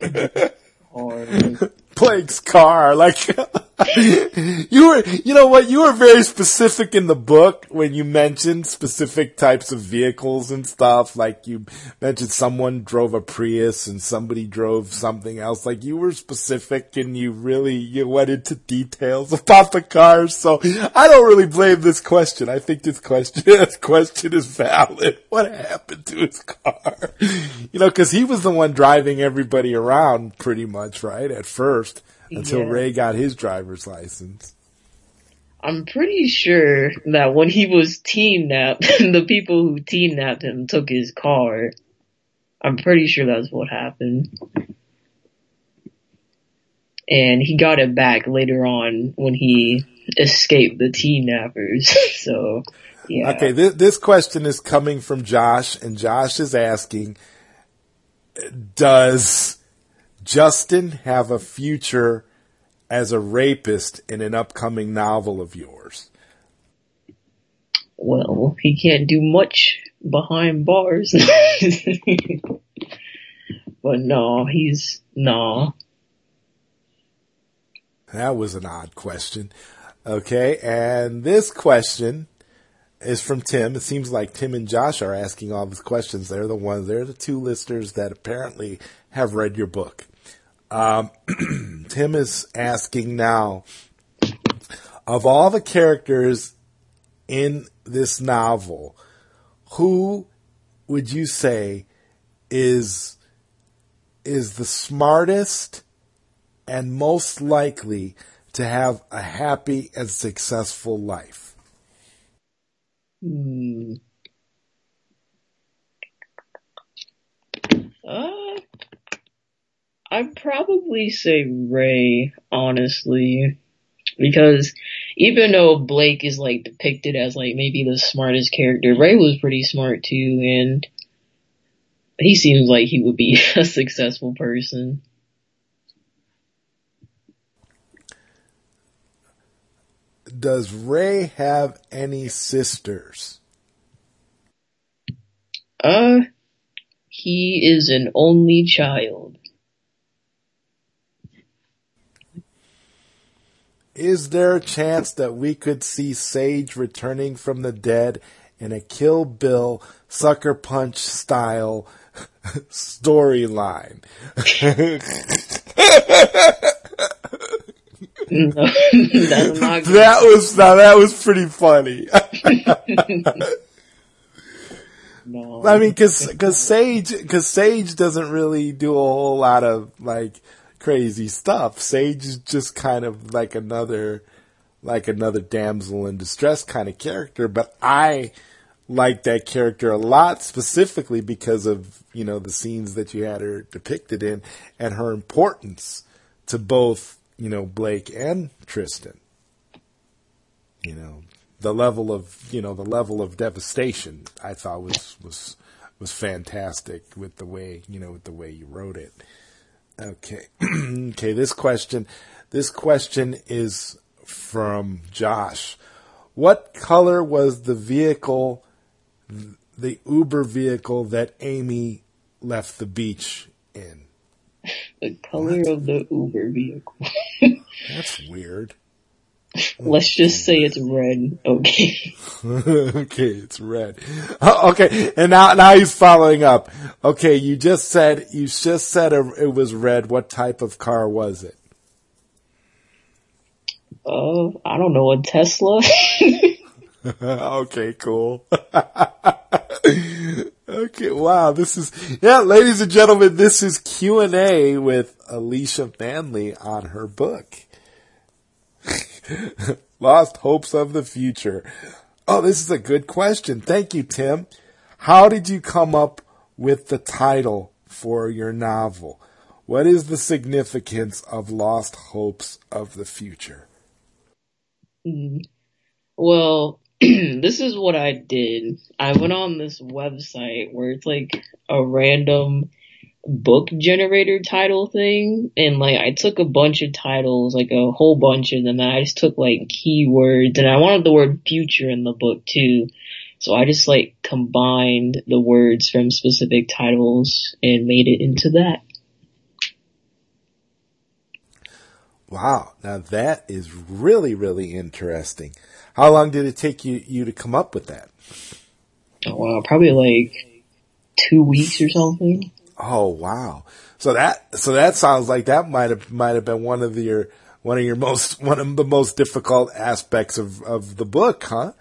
Hard. Blake's car, like you were, you know what? You were very specific in the book when you mentioned specific types of vehicles and stuff. Like you mentioned someone drove a Prius and somebody drove something else. Like you were specific and you really, you went into details about the cars. So I don't really blame this question. I think this question, this question is valid. What happened to his car? You know, cause he was the one driving everybody around pretty much, right? At first until Yeah. Ray got his driver's license. I'm pretty sure that when he was teen napped, the people who teen napped him took his car. I'm pretty sure that's what happened. And he got it back later on when he escaped the teen nappers. so, yeah. Okay, this, this question is coming from Josh, and Josh is asking, does Justin have a future as a rapist in an upcoming novel of yours? Well, he can't do much behind bars. but no, he's, no. That was an odd question. Okay, and this question is from Tim. It seems like Tim and Josh are asking all these questions. They're the ones, they're the two listeners that apparently have read your book. Um, Tim is asking now, of all the characters in this novel, who would you say is is the smartest and most likely to have a happy and successful life? Hmm. Uh, I'd probably say Ray, honestly. Because even though Blake is like depicted as like maybe the smartest character, Ray was pretty smart too and he seems like he would be a successful person. Does Ray have any sisters? Uh, he is an only child. Is there a chance that we could see Sage returning from the dead in a Kill Bill sucker punch style storyline? No, that's not good. that was now that was pretty funny. No. I mean, cause, cause Sage, cause Sage doesn't really do a whole lot of like crazy stuff. Sage is just kind of like another, like another damsel in distress kind of character, but I like that character a lot specifically because of, you know, the scenes that you had her depicted in and her importance to both, you know, Blake and Tristan. You know, the level of you know the level of devastation I thought was was was fantastic with the way you know with the way you wrote it. Okay, okay. This question, this question is from Josh. What color was the vehicle, the Uber vehicle that Amy left the beach in? the color of the Uber vehicle. That's weird. Let's just say it's red. Okay. okay, it's red. Okay, and now now he's following up. Okay, you just said you just said it was red. What type of car was it? Uh, I don't know, a Tesla? okay, cool. okay, wow, this is yeah, ladies and gentlemen, this is Q and A with Alicia Manley on her book. Lost Hopes of the Future. Oh, this is a good question. Thank you, Tim. How did you come up with the title for your novel? What is the significance of Lost Hopes of the Future? Mm. Well, this is what I did. I went on this website where it's like a random book generator title thing and like I took a bunch of titles, like a whole bunch of them and I just took like keywords and I wanted the word future in the book too. So I just like combined the words from specific titles and made it into that. Wow, now that is really, really interesting. How long did it take you, you to come up with that? Oh wow, probably like two weeks or something. Oh wow! So that so that sounds like that might have might have been one of your one of your most one of the most difficult aspects of of the book, huh?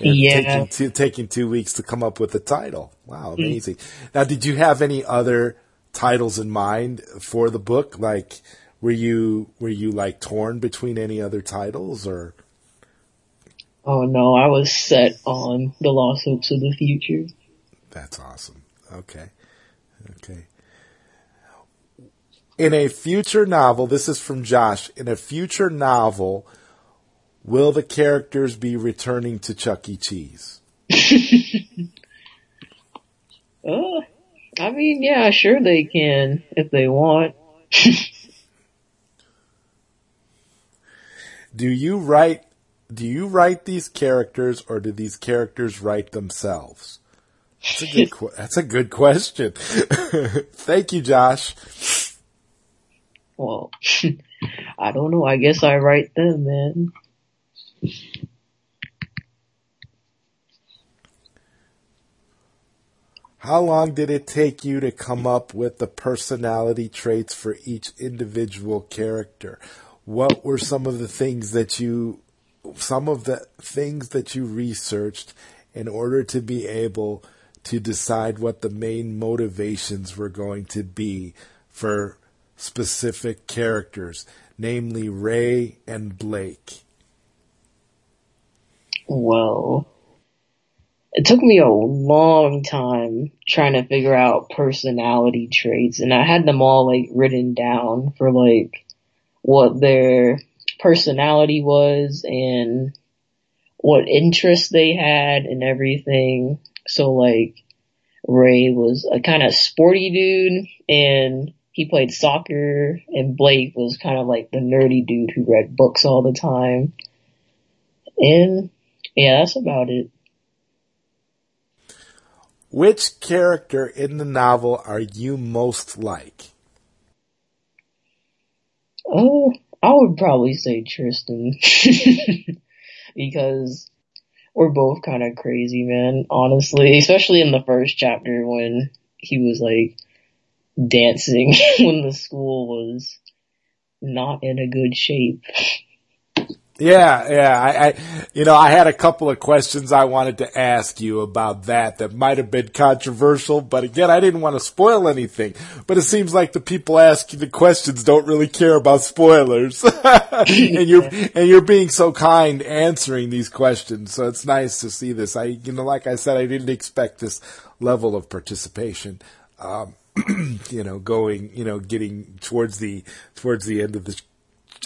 Yeah. Taking two, taking two weeks to come up with the title. Wow, mm. amazing. Now, did you have any other titles in mind for the book? Like, were you were you like torn between any other titles or? Oh no, I was set on the Hopes of the Future. That's awesome. Okay. Okay. In a future novel, this is from Josh, in a future novel, will the characters be returning to Chuck E. Cheese? Uh, I mean, yeah, sure they can if they want. Do you write do you write these characters or do these characters write themselves? That's a good que- that's a good question. Thank you, Josh. Well, I don't know. I guess I write them, man. How long did it take you to come up with the personality traits for each individual character? What were some of the things that you, some of the things that you researched in order to be able to decide what the main motivations were going to be for specific characters, namely Ray and Blake? Well, it took me a long time trying to figure out personality traits and I had them all like written down for like what their personality was and what interests they had and everything. So like Ray was a kind of sporty dude and he played soccer and Blake was kind of like the nerdy dude who read books all the time. And yeah, that's about it. Which character in the novel are you most like? Oh, I would probably say Tristan. because we're both kind of crazy, man, honestly. Especially in the first chapter when he was like dancing when the school was not in a good shape. Yeah, yeah. I, I, you know, I had a couple of questions I wanted to ask you about that that might have been controversial, but again, I didn't want to spoil anything. But it seems like the people asking the questions don't really care about spoilers, and you're and you're being so kind answering these questions. So it's nice to see this. I, you know, like I said, I didn't expect this level of participation. Um, you know, going, you know, getting towards the towards the end of the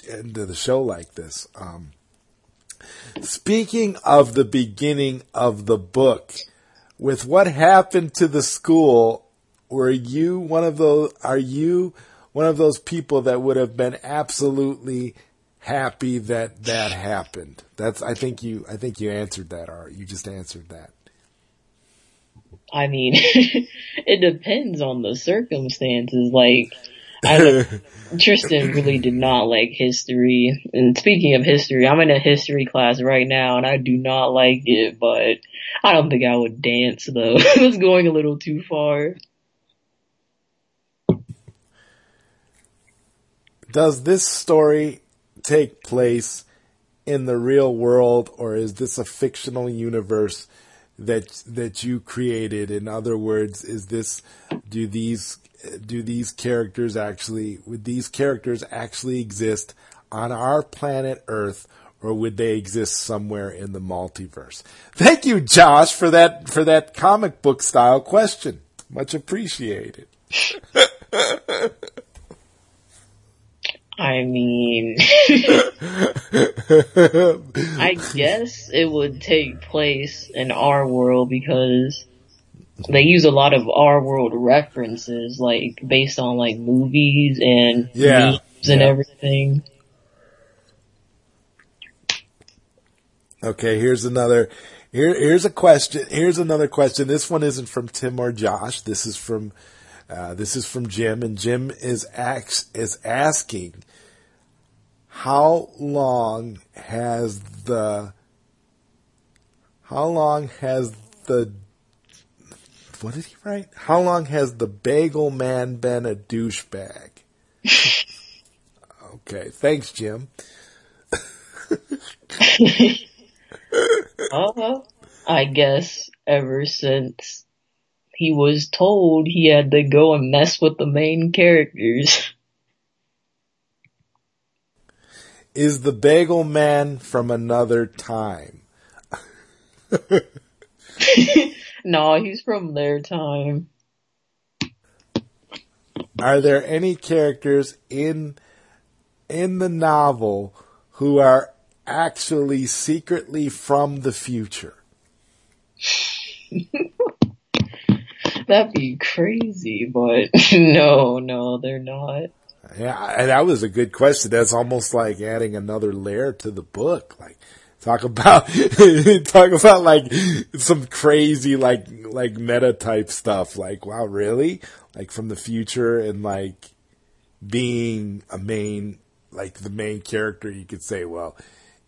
end of the show like this. Um, speaking of the beginning of the book, with what happened to the school, were you one of those? Are you one of those people that would have been absolutely happy that that happened? That's. I think you. I think you answered that. Or you just answered that. I mean, it depends on the circumstances. Like, I, Tristan really did not like history. And speaking of history, I'm in a history class right now and I do not like it, but I don't think I would dance though. it was going a little too far. Does this story take place in the real world or is this a fictional universe that that you created in other words is this do these do these characters actually would these characters actually exist on our planet earth or would they exist somewhere in the multiverse? Thank you josh for that for that comic book style question. Much appreciated. I mean, I guess it would take place in our world because they use a lot of our world references, like based on like movies and Yeah. memes and Yeah. everything. Okay, here's another. Here, here's a question. Here's another question. This one isn't from Tim or Josh. This is from, uh, this is from Jim, and Jim is ax, is asking, how long has the, how long has the, what did he write? How long has the Bagel Man been a douchebag? okay, thanks, Jim. Uh, I guess ever since he was told he had to go and mess with the main characters. is the bagel man from another time. No, he's from their time. Are there any characters in in the novel who are actually secretly from the future? That'd be crazy, but no, no, they're not. Yeah, that was a good question. That's almost like adding another layer to the book. Like, talk about, talk about like some crazy, like, like meta type stuff. Like, wow, really? Like from the future and like being a main, like the main character, you could say, well,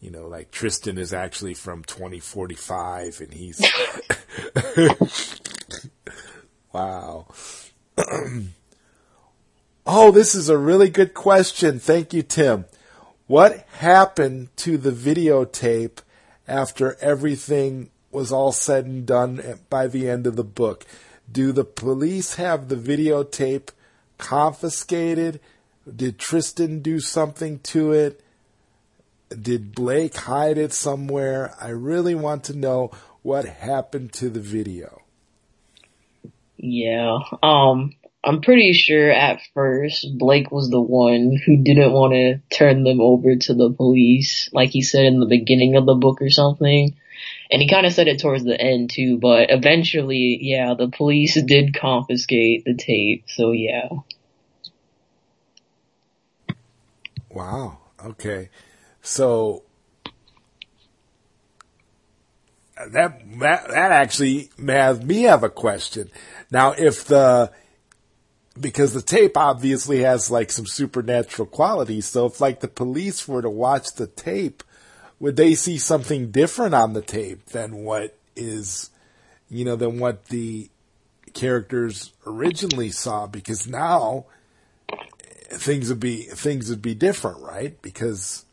you know, like Tristan is actually from 2045 and he's, wow. Oh, this is a really good question. Thank you, Tim. What happened to the videotape after everything was all said and done by the end of the book? Do the police have the videotape confiscated? Did Tristan do something to it? Did Blake hide it somewhere? I really want to know what happened to the video. Yeah. Um, I'm pretty sure at first Blake was the one who didn't want to turn them over to the police, like he said in the beginning of the book or something. And he kind of said it towards the end too, but eventually, yeah, the police did confiscate the tape, so yeah. Wow. Okay. So that that that actually has me have a question. Now, if the because the tape obviously has like some supernatural qualities. So if like the police were to watch the tape, would they see something different on the tape than what is, you know, than what the characters originally saw? Because now things would be things would be different, right? Because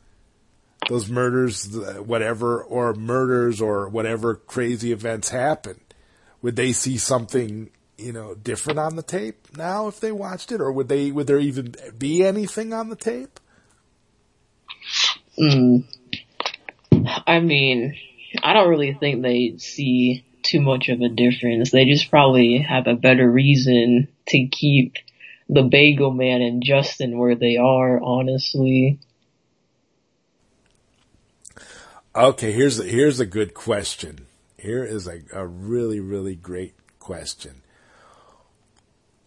those murders, whatever, or murders or whatever crazy events happen, would they see something you know, different on the tape now if they watched it, or would they would there even be anything on the tape? Mm. I mean, I don't really think they see too much of a difference. They just probably have a better reason to keep the Bagel Man and Justin where they are, honestly. Okay, here's a, here's a good question. Here is a, a really, really great question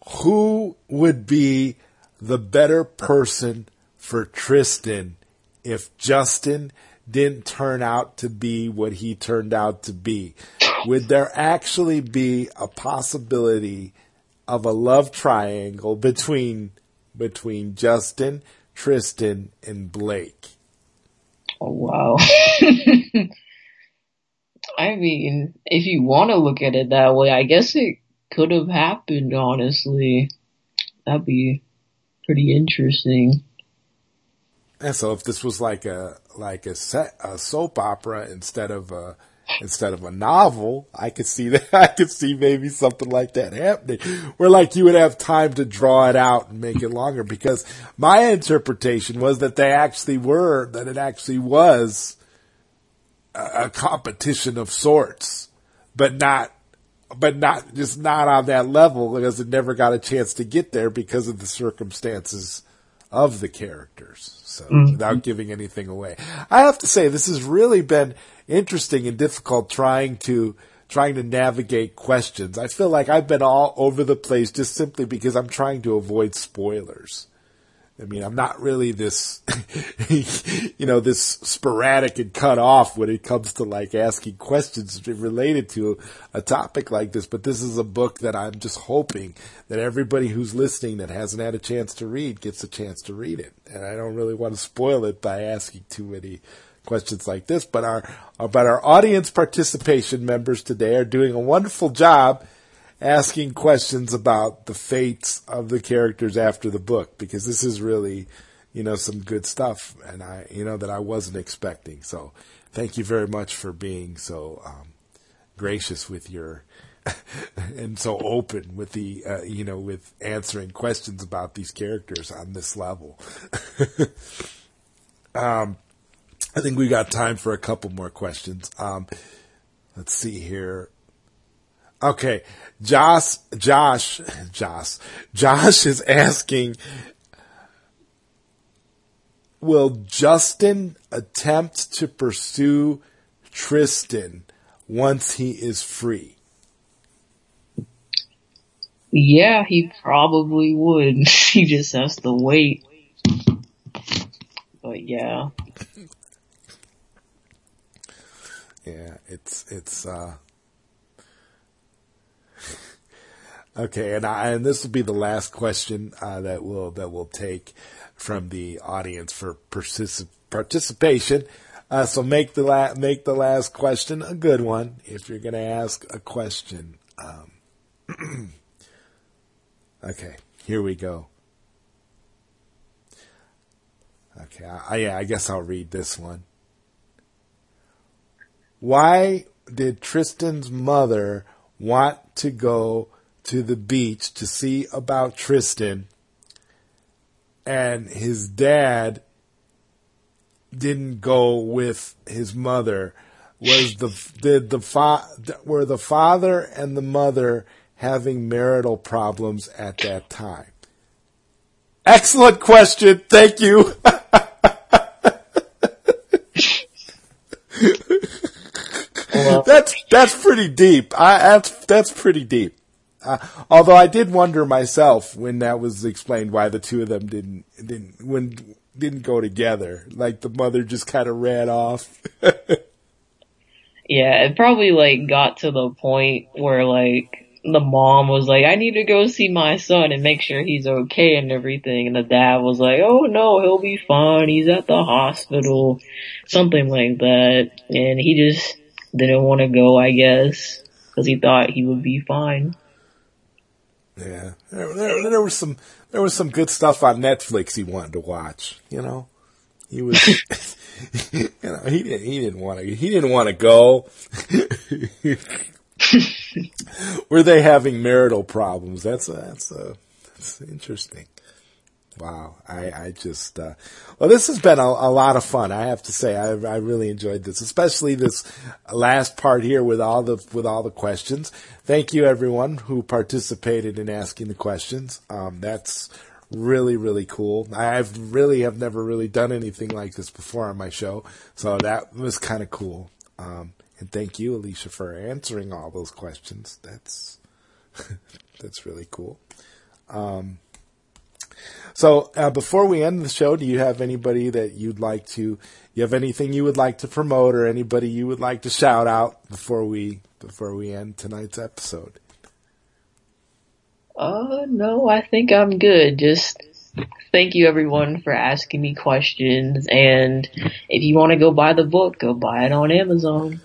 who would be the better person for Tristan if Justin didn't turn out to be what he turned out to be? Would there actually be a possibility of a love triangle between between Justin, Tristan, and Blake? Oh wow. I mean, if you want to look at it that way, I guess it could have happened, honestly. That'd be pretty interesting. And so if this was like a like a set a soap opera instead of a instead of a novel, I could see that I could see maybe something like that happening. Where like you would have time to draw it out and make it longer because my interpretation was that they actually were that it actually was a, a competition of sorts, but not but not just not on that level because it never got a chance to get there because of the circumstances of the characters. So mm-hmm. without giving anything away, I have to say this has really been interesting and difficult trying to trying to navigate questions. I feel like I've been all over the place just simply because I'm trying to avoid spoilers. I mean, I'm not really this, you know, this sporadic and cut off when it comes to like asking questions related to a topic like this. But this is a book that I'm just hoping that everybody who's listening that hasn't had a chance to read gets a chance to read it. And I don't really want to spoil it by asking too many questions like this. But our, but our audience participation members today are doing a wonderful job asking questions about the fates of the characters after the book because this is really, you know, some good stuff and I, you know, that I wasn't expecting. So thank you very much for being so, um, gracious with your, and so open with the, uh, you know, with answering questions about these characters on this level. um, I think we got time for a couple more questions. Um, let's see here. Okay, Josh, Josh, Josh, Josh is asking, will Justin attempt to pursue Tristan once he is free? Yeah, he probably would. he just has to wait. But yeah. Yeah, it's it's uh Okay, and I, and this will be the last question uh, that we'll that we'll take from the audience for particip- participation. Uh, so make the la- make the last question a good one if you're going to ask a question. Um, okay, here we go. Okay, I, yeah, I guess I'll read this one. Why did Tristan's mother want to go to the beach to see about Tristan and his dad didn't go with his mother? Was the did the fa- were the father and the mother having marital problems at that time? Excellent question. Thank you. that's that's pretty deep. I, that's that's pretty deep. Uh, although I did wonder myself when that was explained why the two of them didn't didn't when didn't go together. Like the mother just kind of ran off. yeah, it probably like got to the point where like the mom was like, I need to go see my son and make sure he's okay and everything. And the dad was like, oh no, he'll be fine. He's at the hospital. Something like that. And he just didn't want to go, I guess, because he thought he would be fine. Yeah, there, there, there was some there was some good stuff on Netflix he wanted to watch. You know, he was, you know, he didn't he didn't want to he didn't want to go. Were they having marital problems? That's a, that's a, that's interesting. Wow, I, I just, uh, well, this has been a, a, lot of fun. I have to say, I, I really enjoyed this, especially this last part here with all the with all the questions. Thank you, everyone who participated in asking the questions. Um, that's really really cool. I've really have never really done anything like this before on my show, so that was kind of cool. Um, and thank you, Alicia, for answering all those questions. That's that's really cool. Um, so uh, before we end the show, do you have anybody that you'd like to? You have anything you would like to promote, or anybody you would like to shout out before we before we end tonight's episode? Uh, no, I think I'm good. Just thank you everyone for asking me questions, and if you want to go buy the book, go buy it on Amazon.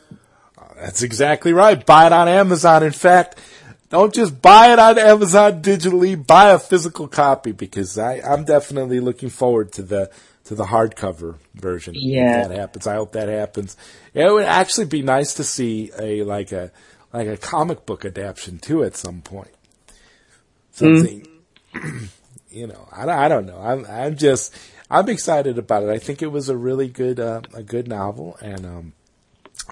That's exactly right. Buy it on Amazon. In fact, don't just buy it on Amazon digitally. Buy a physical copy because I, I'm definitely looking forward to the to the hardcover version. Yeah, that happens. I hope that happens. It would actually be nice to see a like a like a comic book adaptation too at some point. Something, mm. you know, I, I don't know. I'm I'm just I'm excited about it. I think it was a really good uh, a good novel, and um,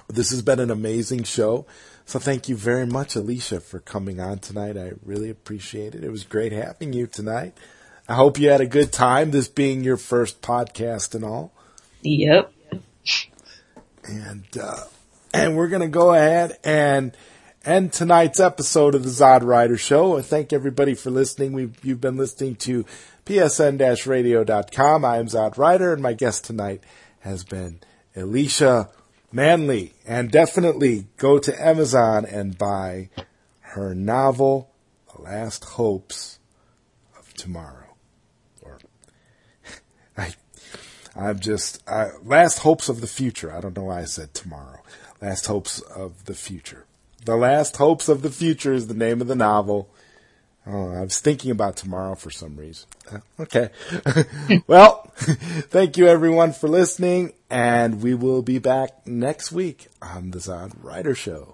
this has been an amazing show. So thank you very much, Alicia, for coming on tonight. I really appreciate it. It was great having you tonight. I hope you had a good time, this being your first podcast and all. Yep. And, uh, and we're going to go ahead and end tonight's episode of the Zod Rider Show. I thank everybody for listening. We've, you've been listening to psn-radio.com. I am Zod Rider, and my guest tonight has been Alicia Manley. And definitely go to Amazon and buy her novel, The Last Hopes of Tomorrow. Or, I, I'm just, I, Last Hopes of the Future. I don't know why I said tomorrow. Last Hopes of the Future. The Last Hopes of the Future is the name of the novel. Oh, I was thinking about tomorrow for some reason. Uh, okay. well, thank you everyone for listening, and we will be back next week on the Zod Rider Show.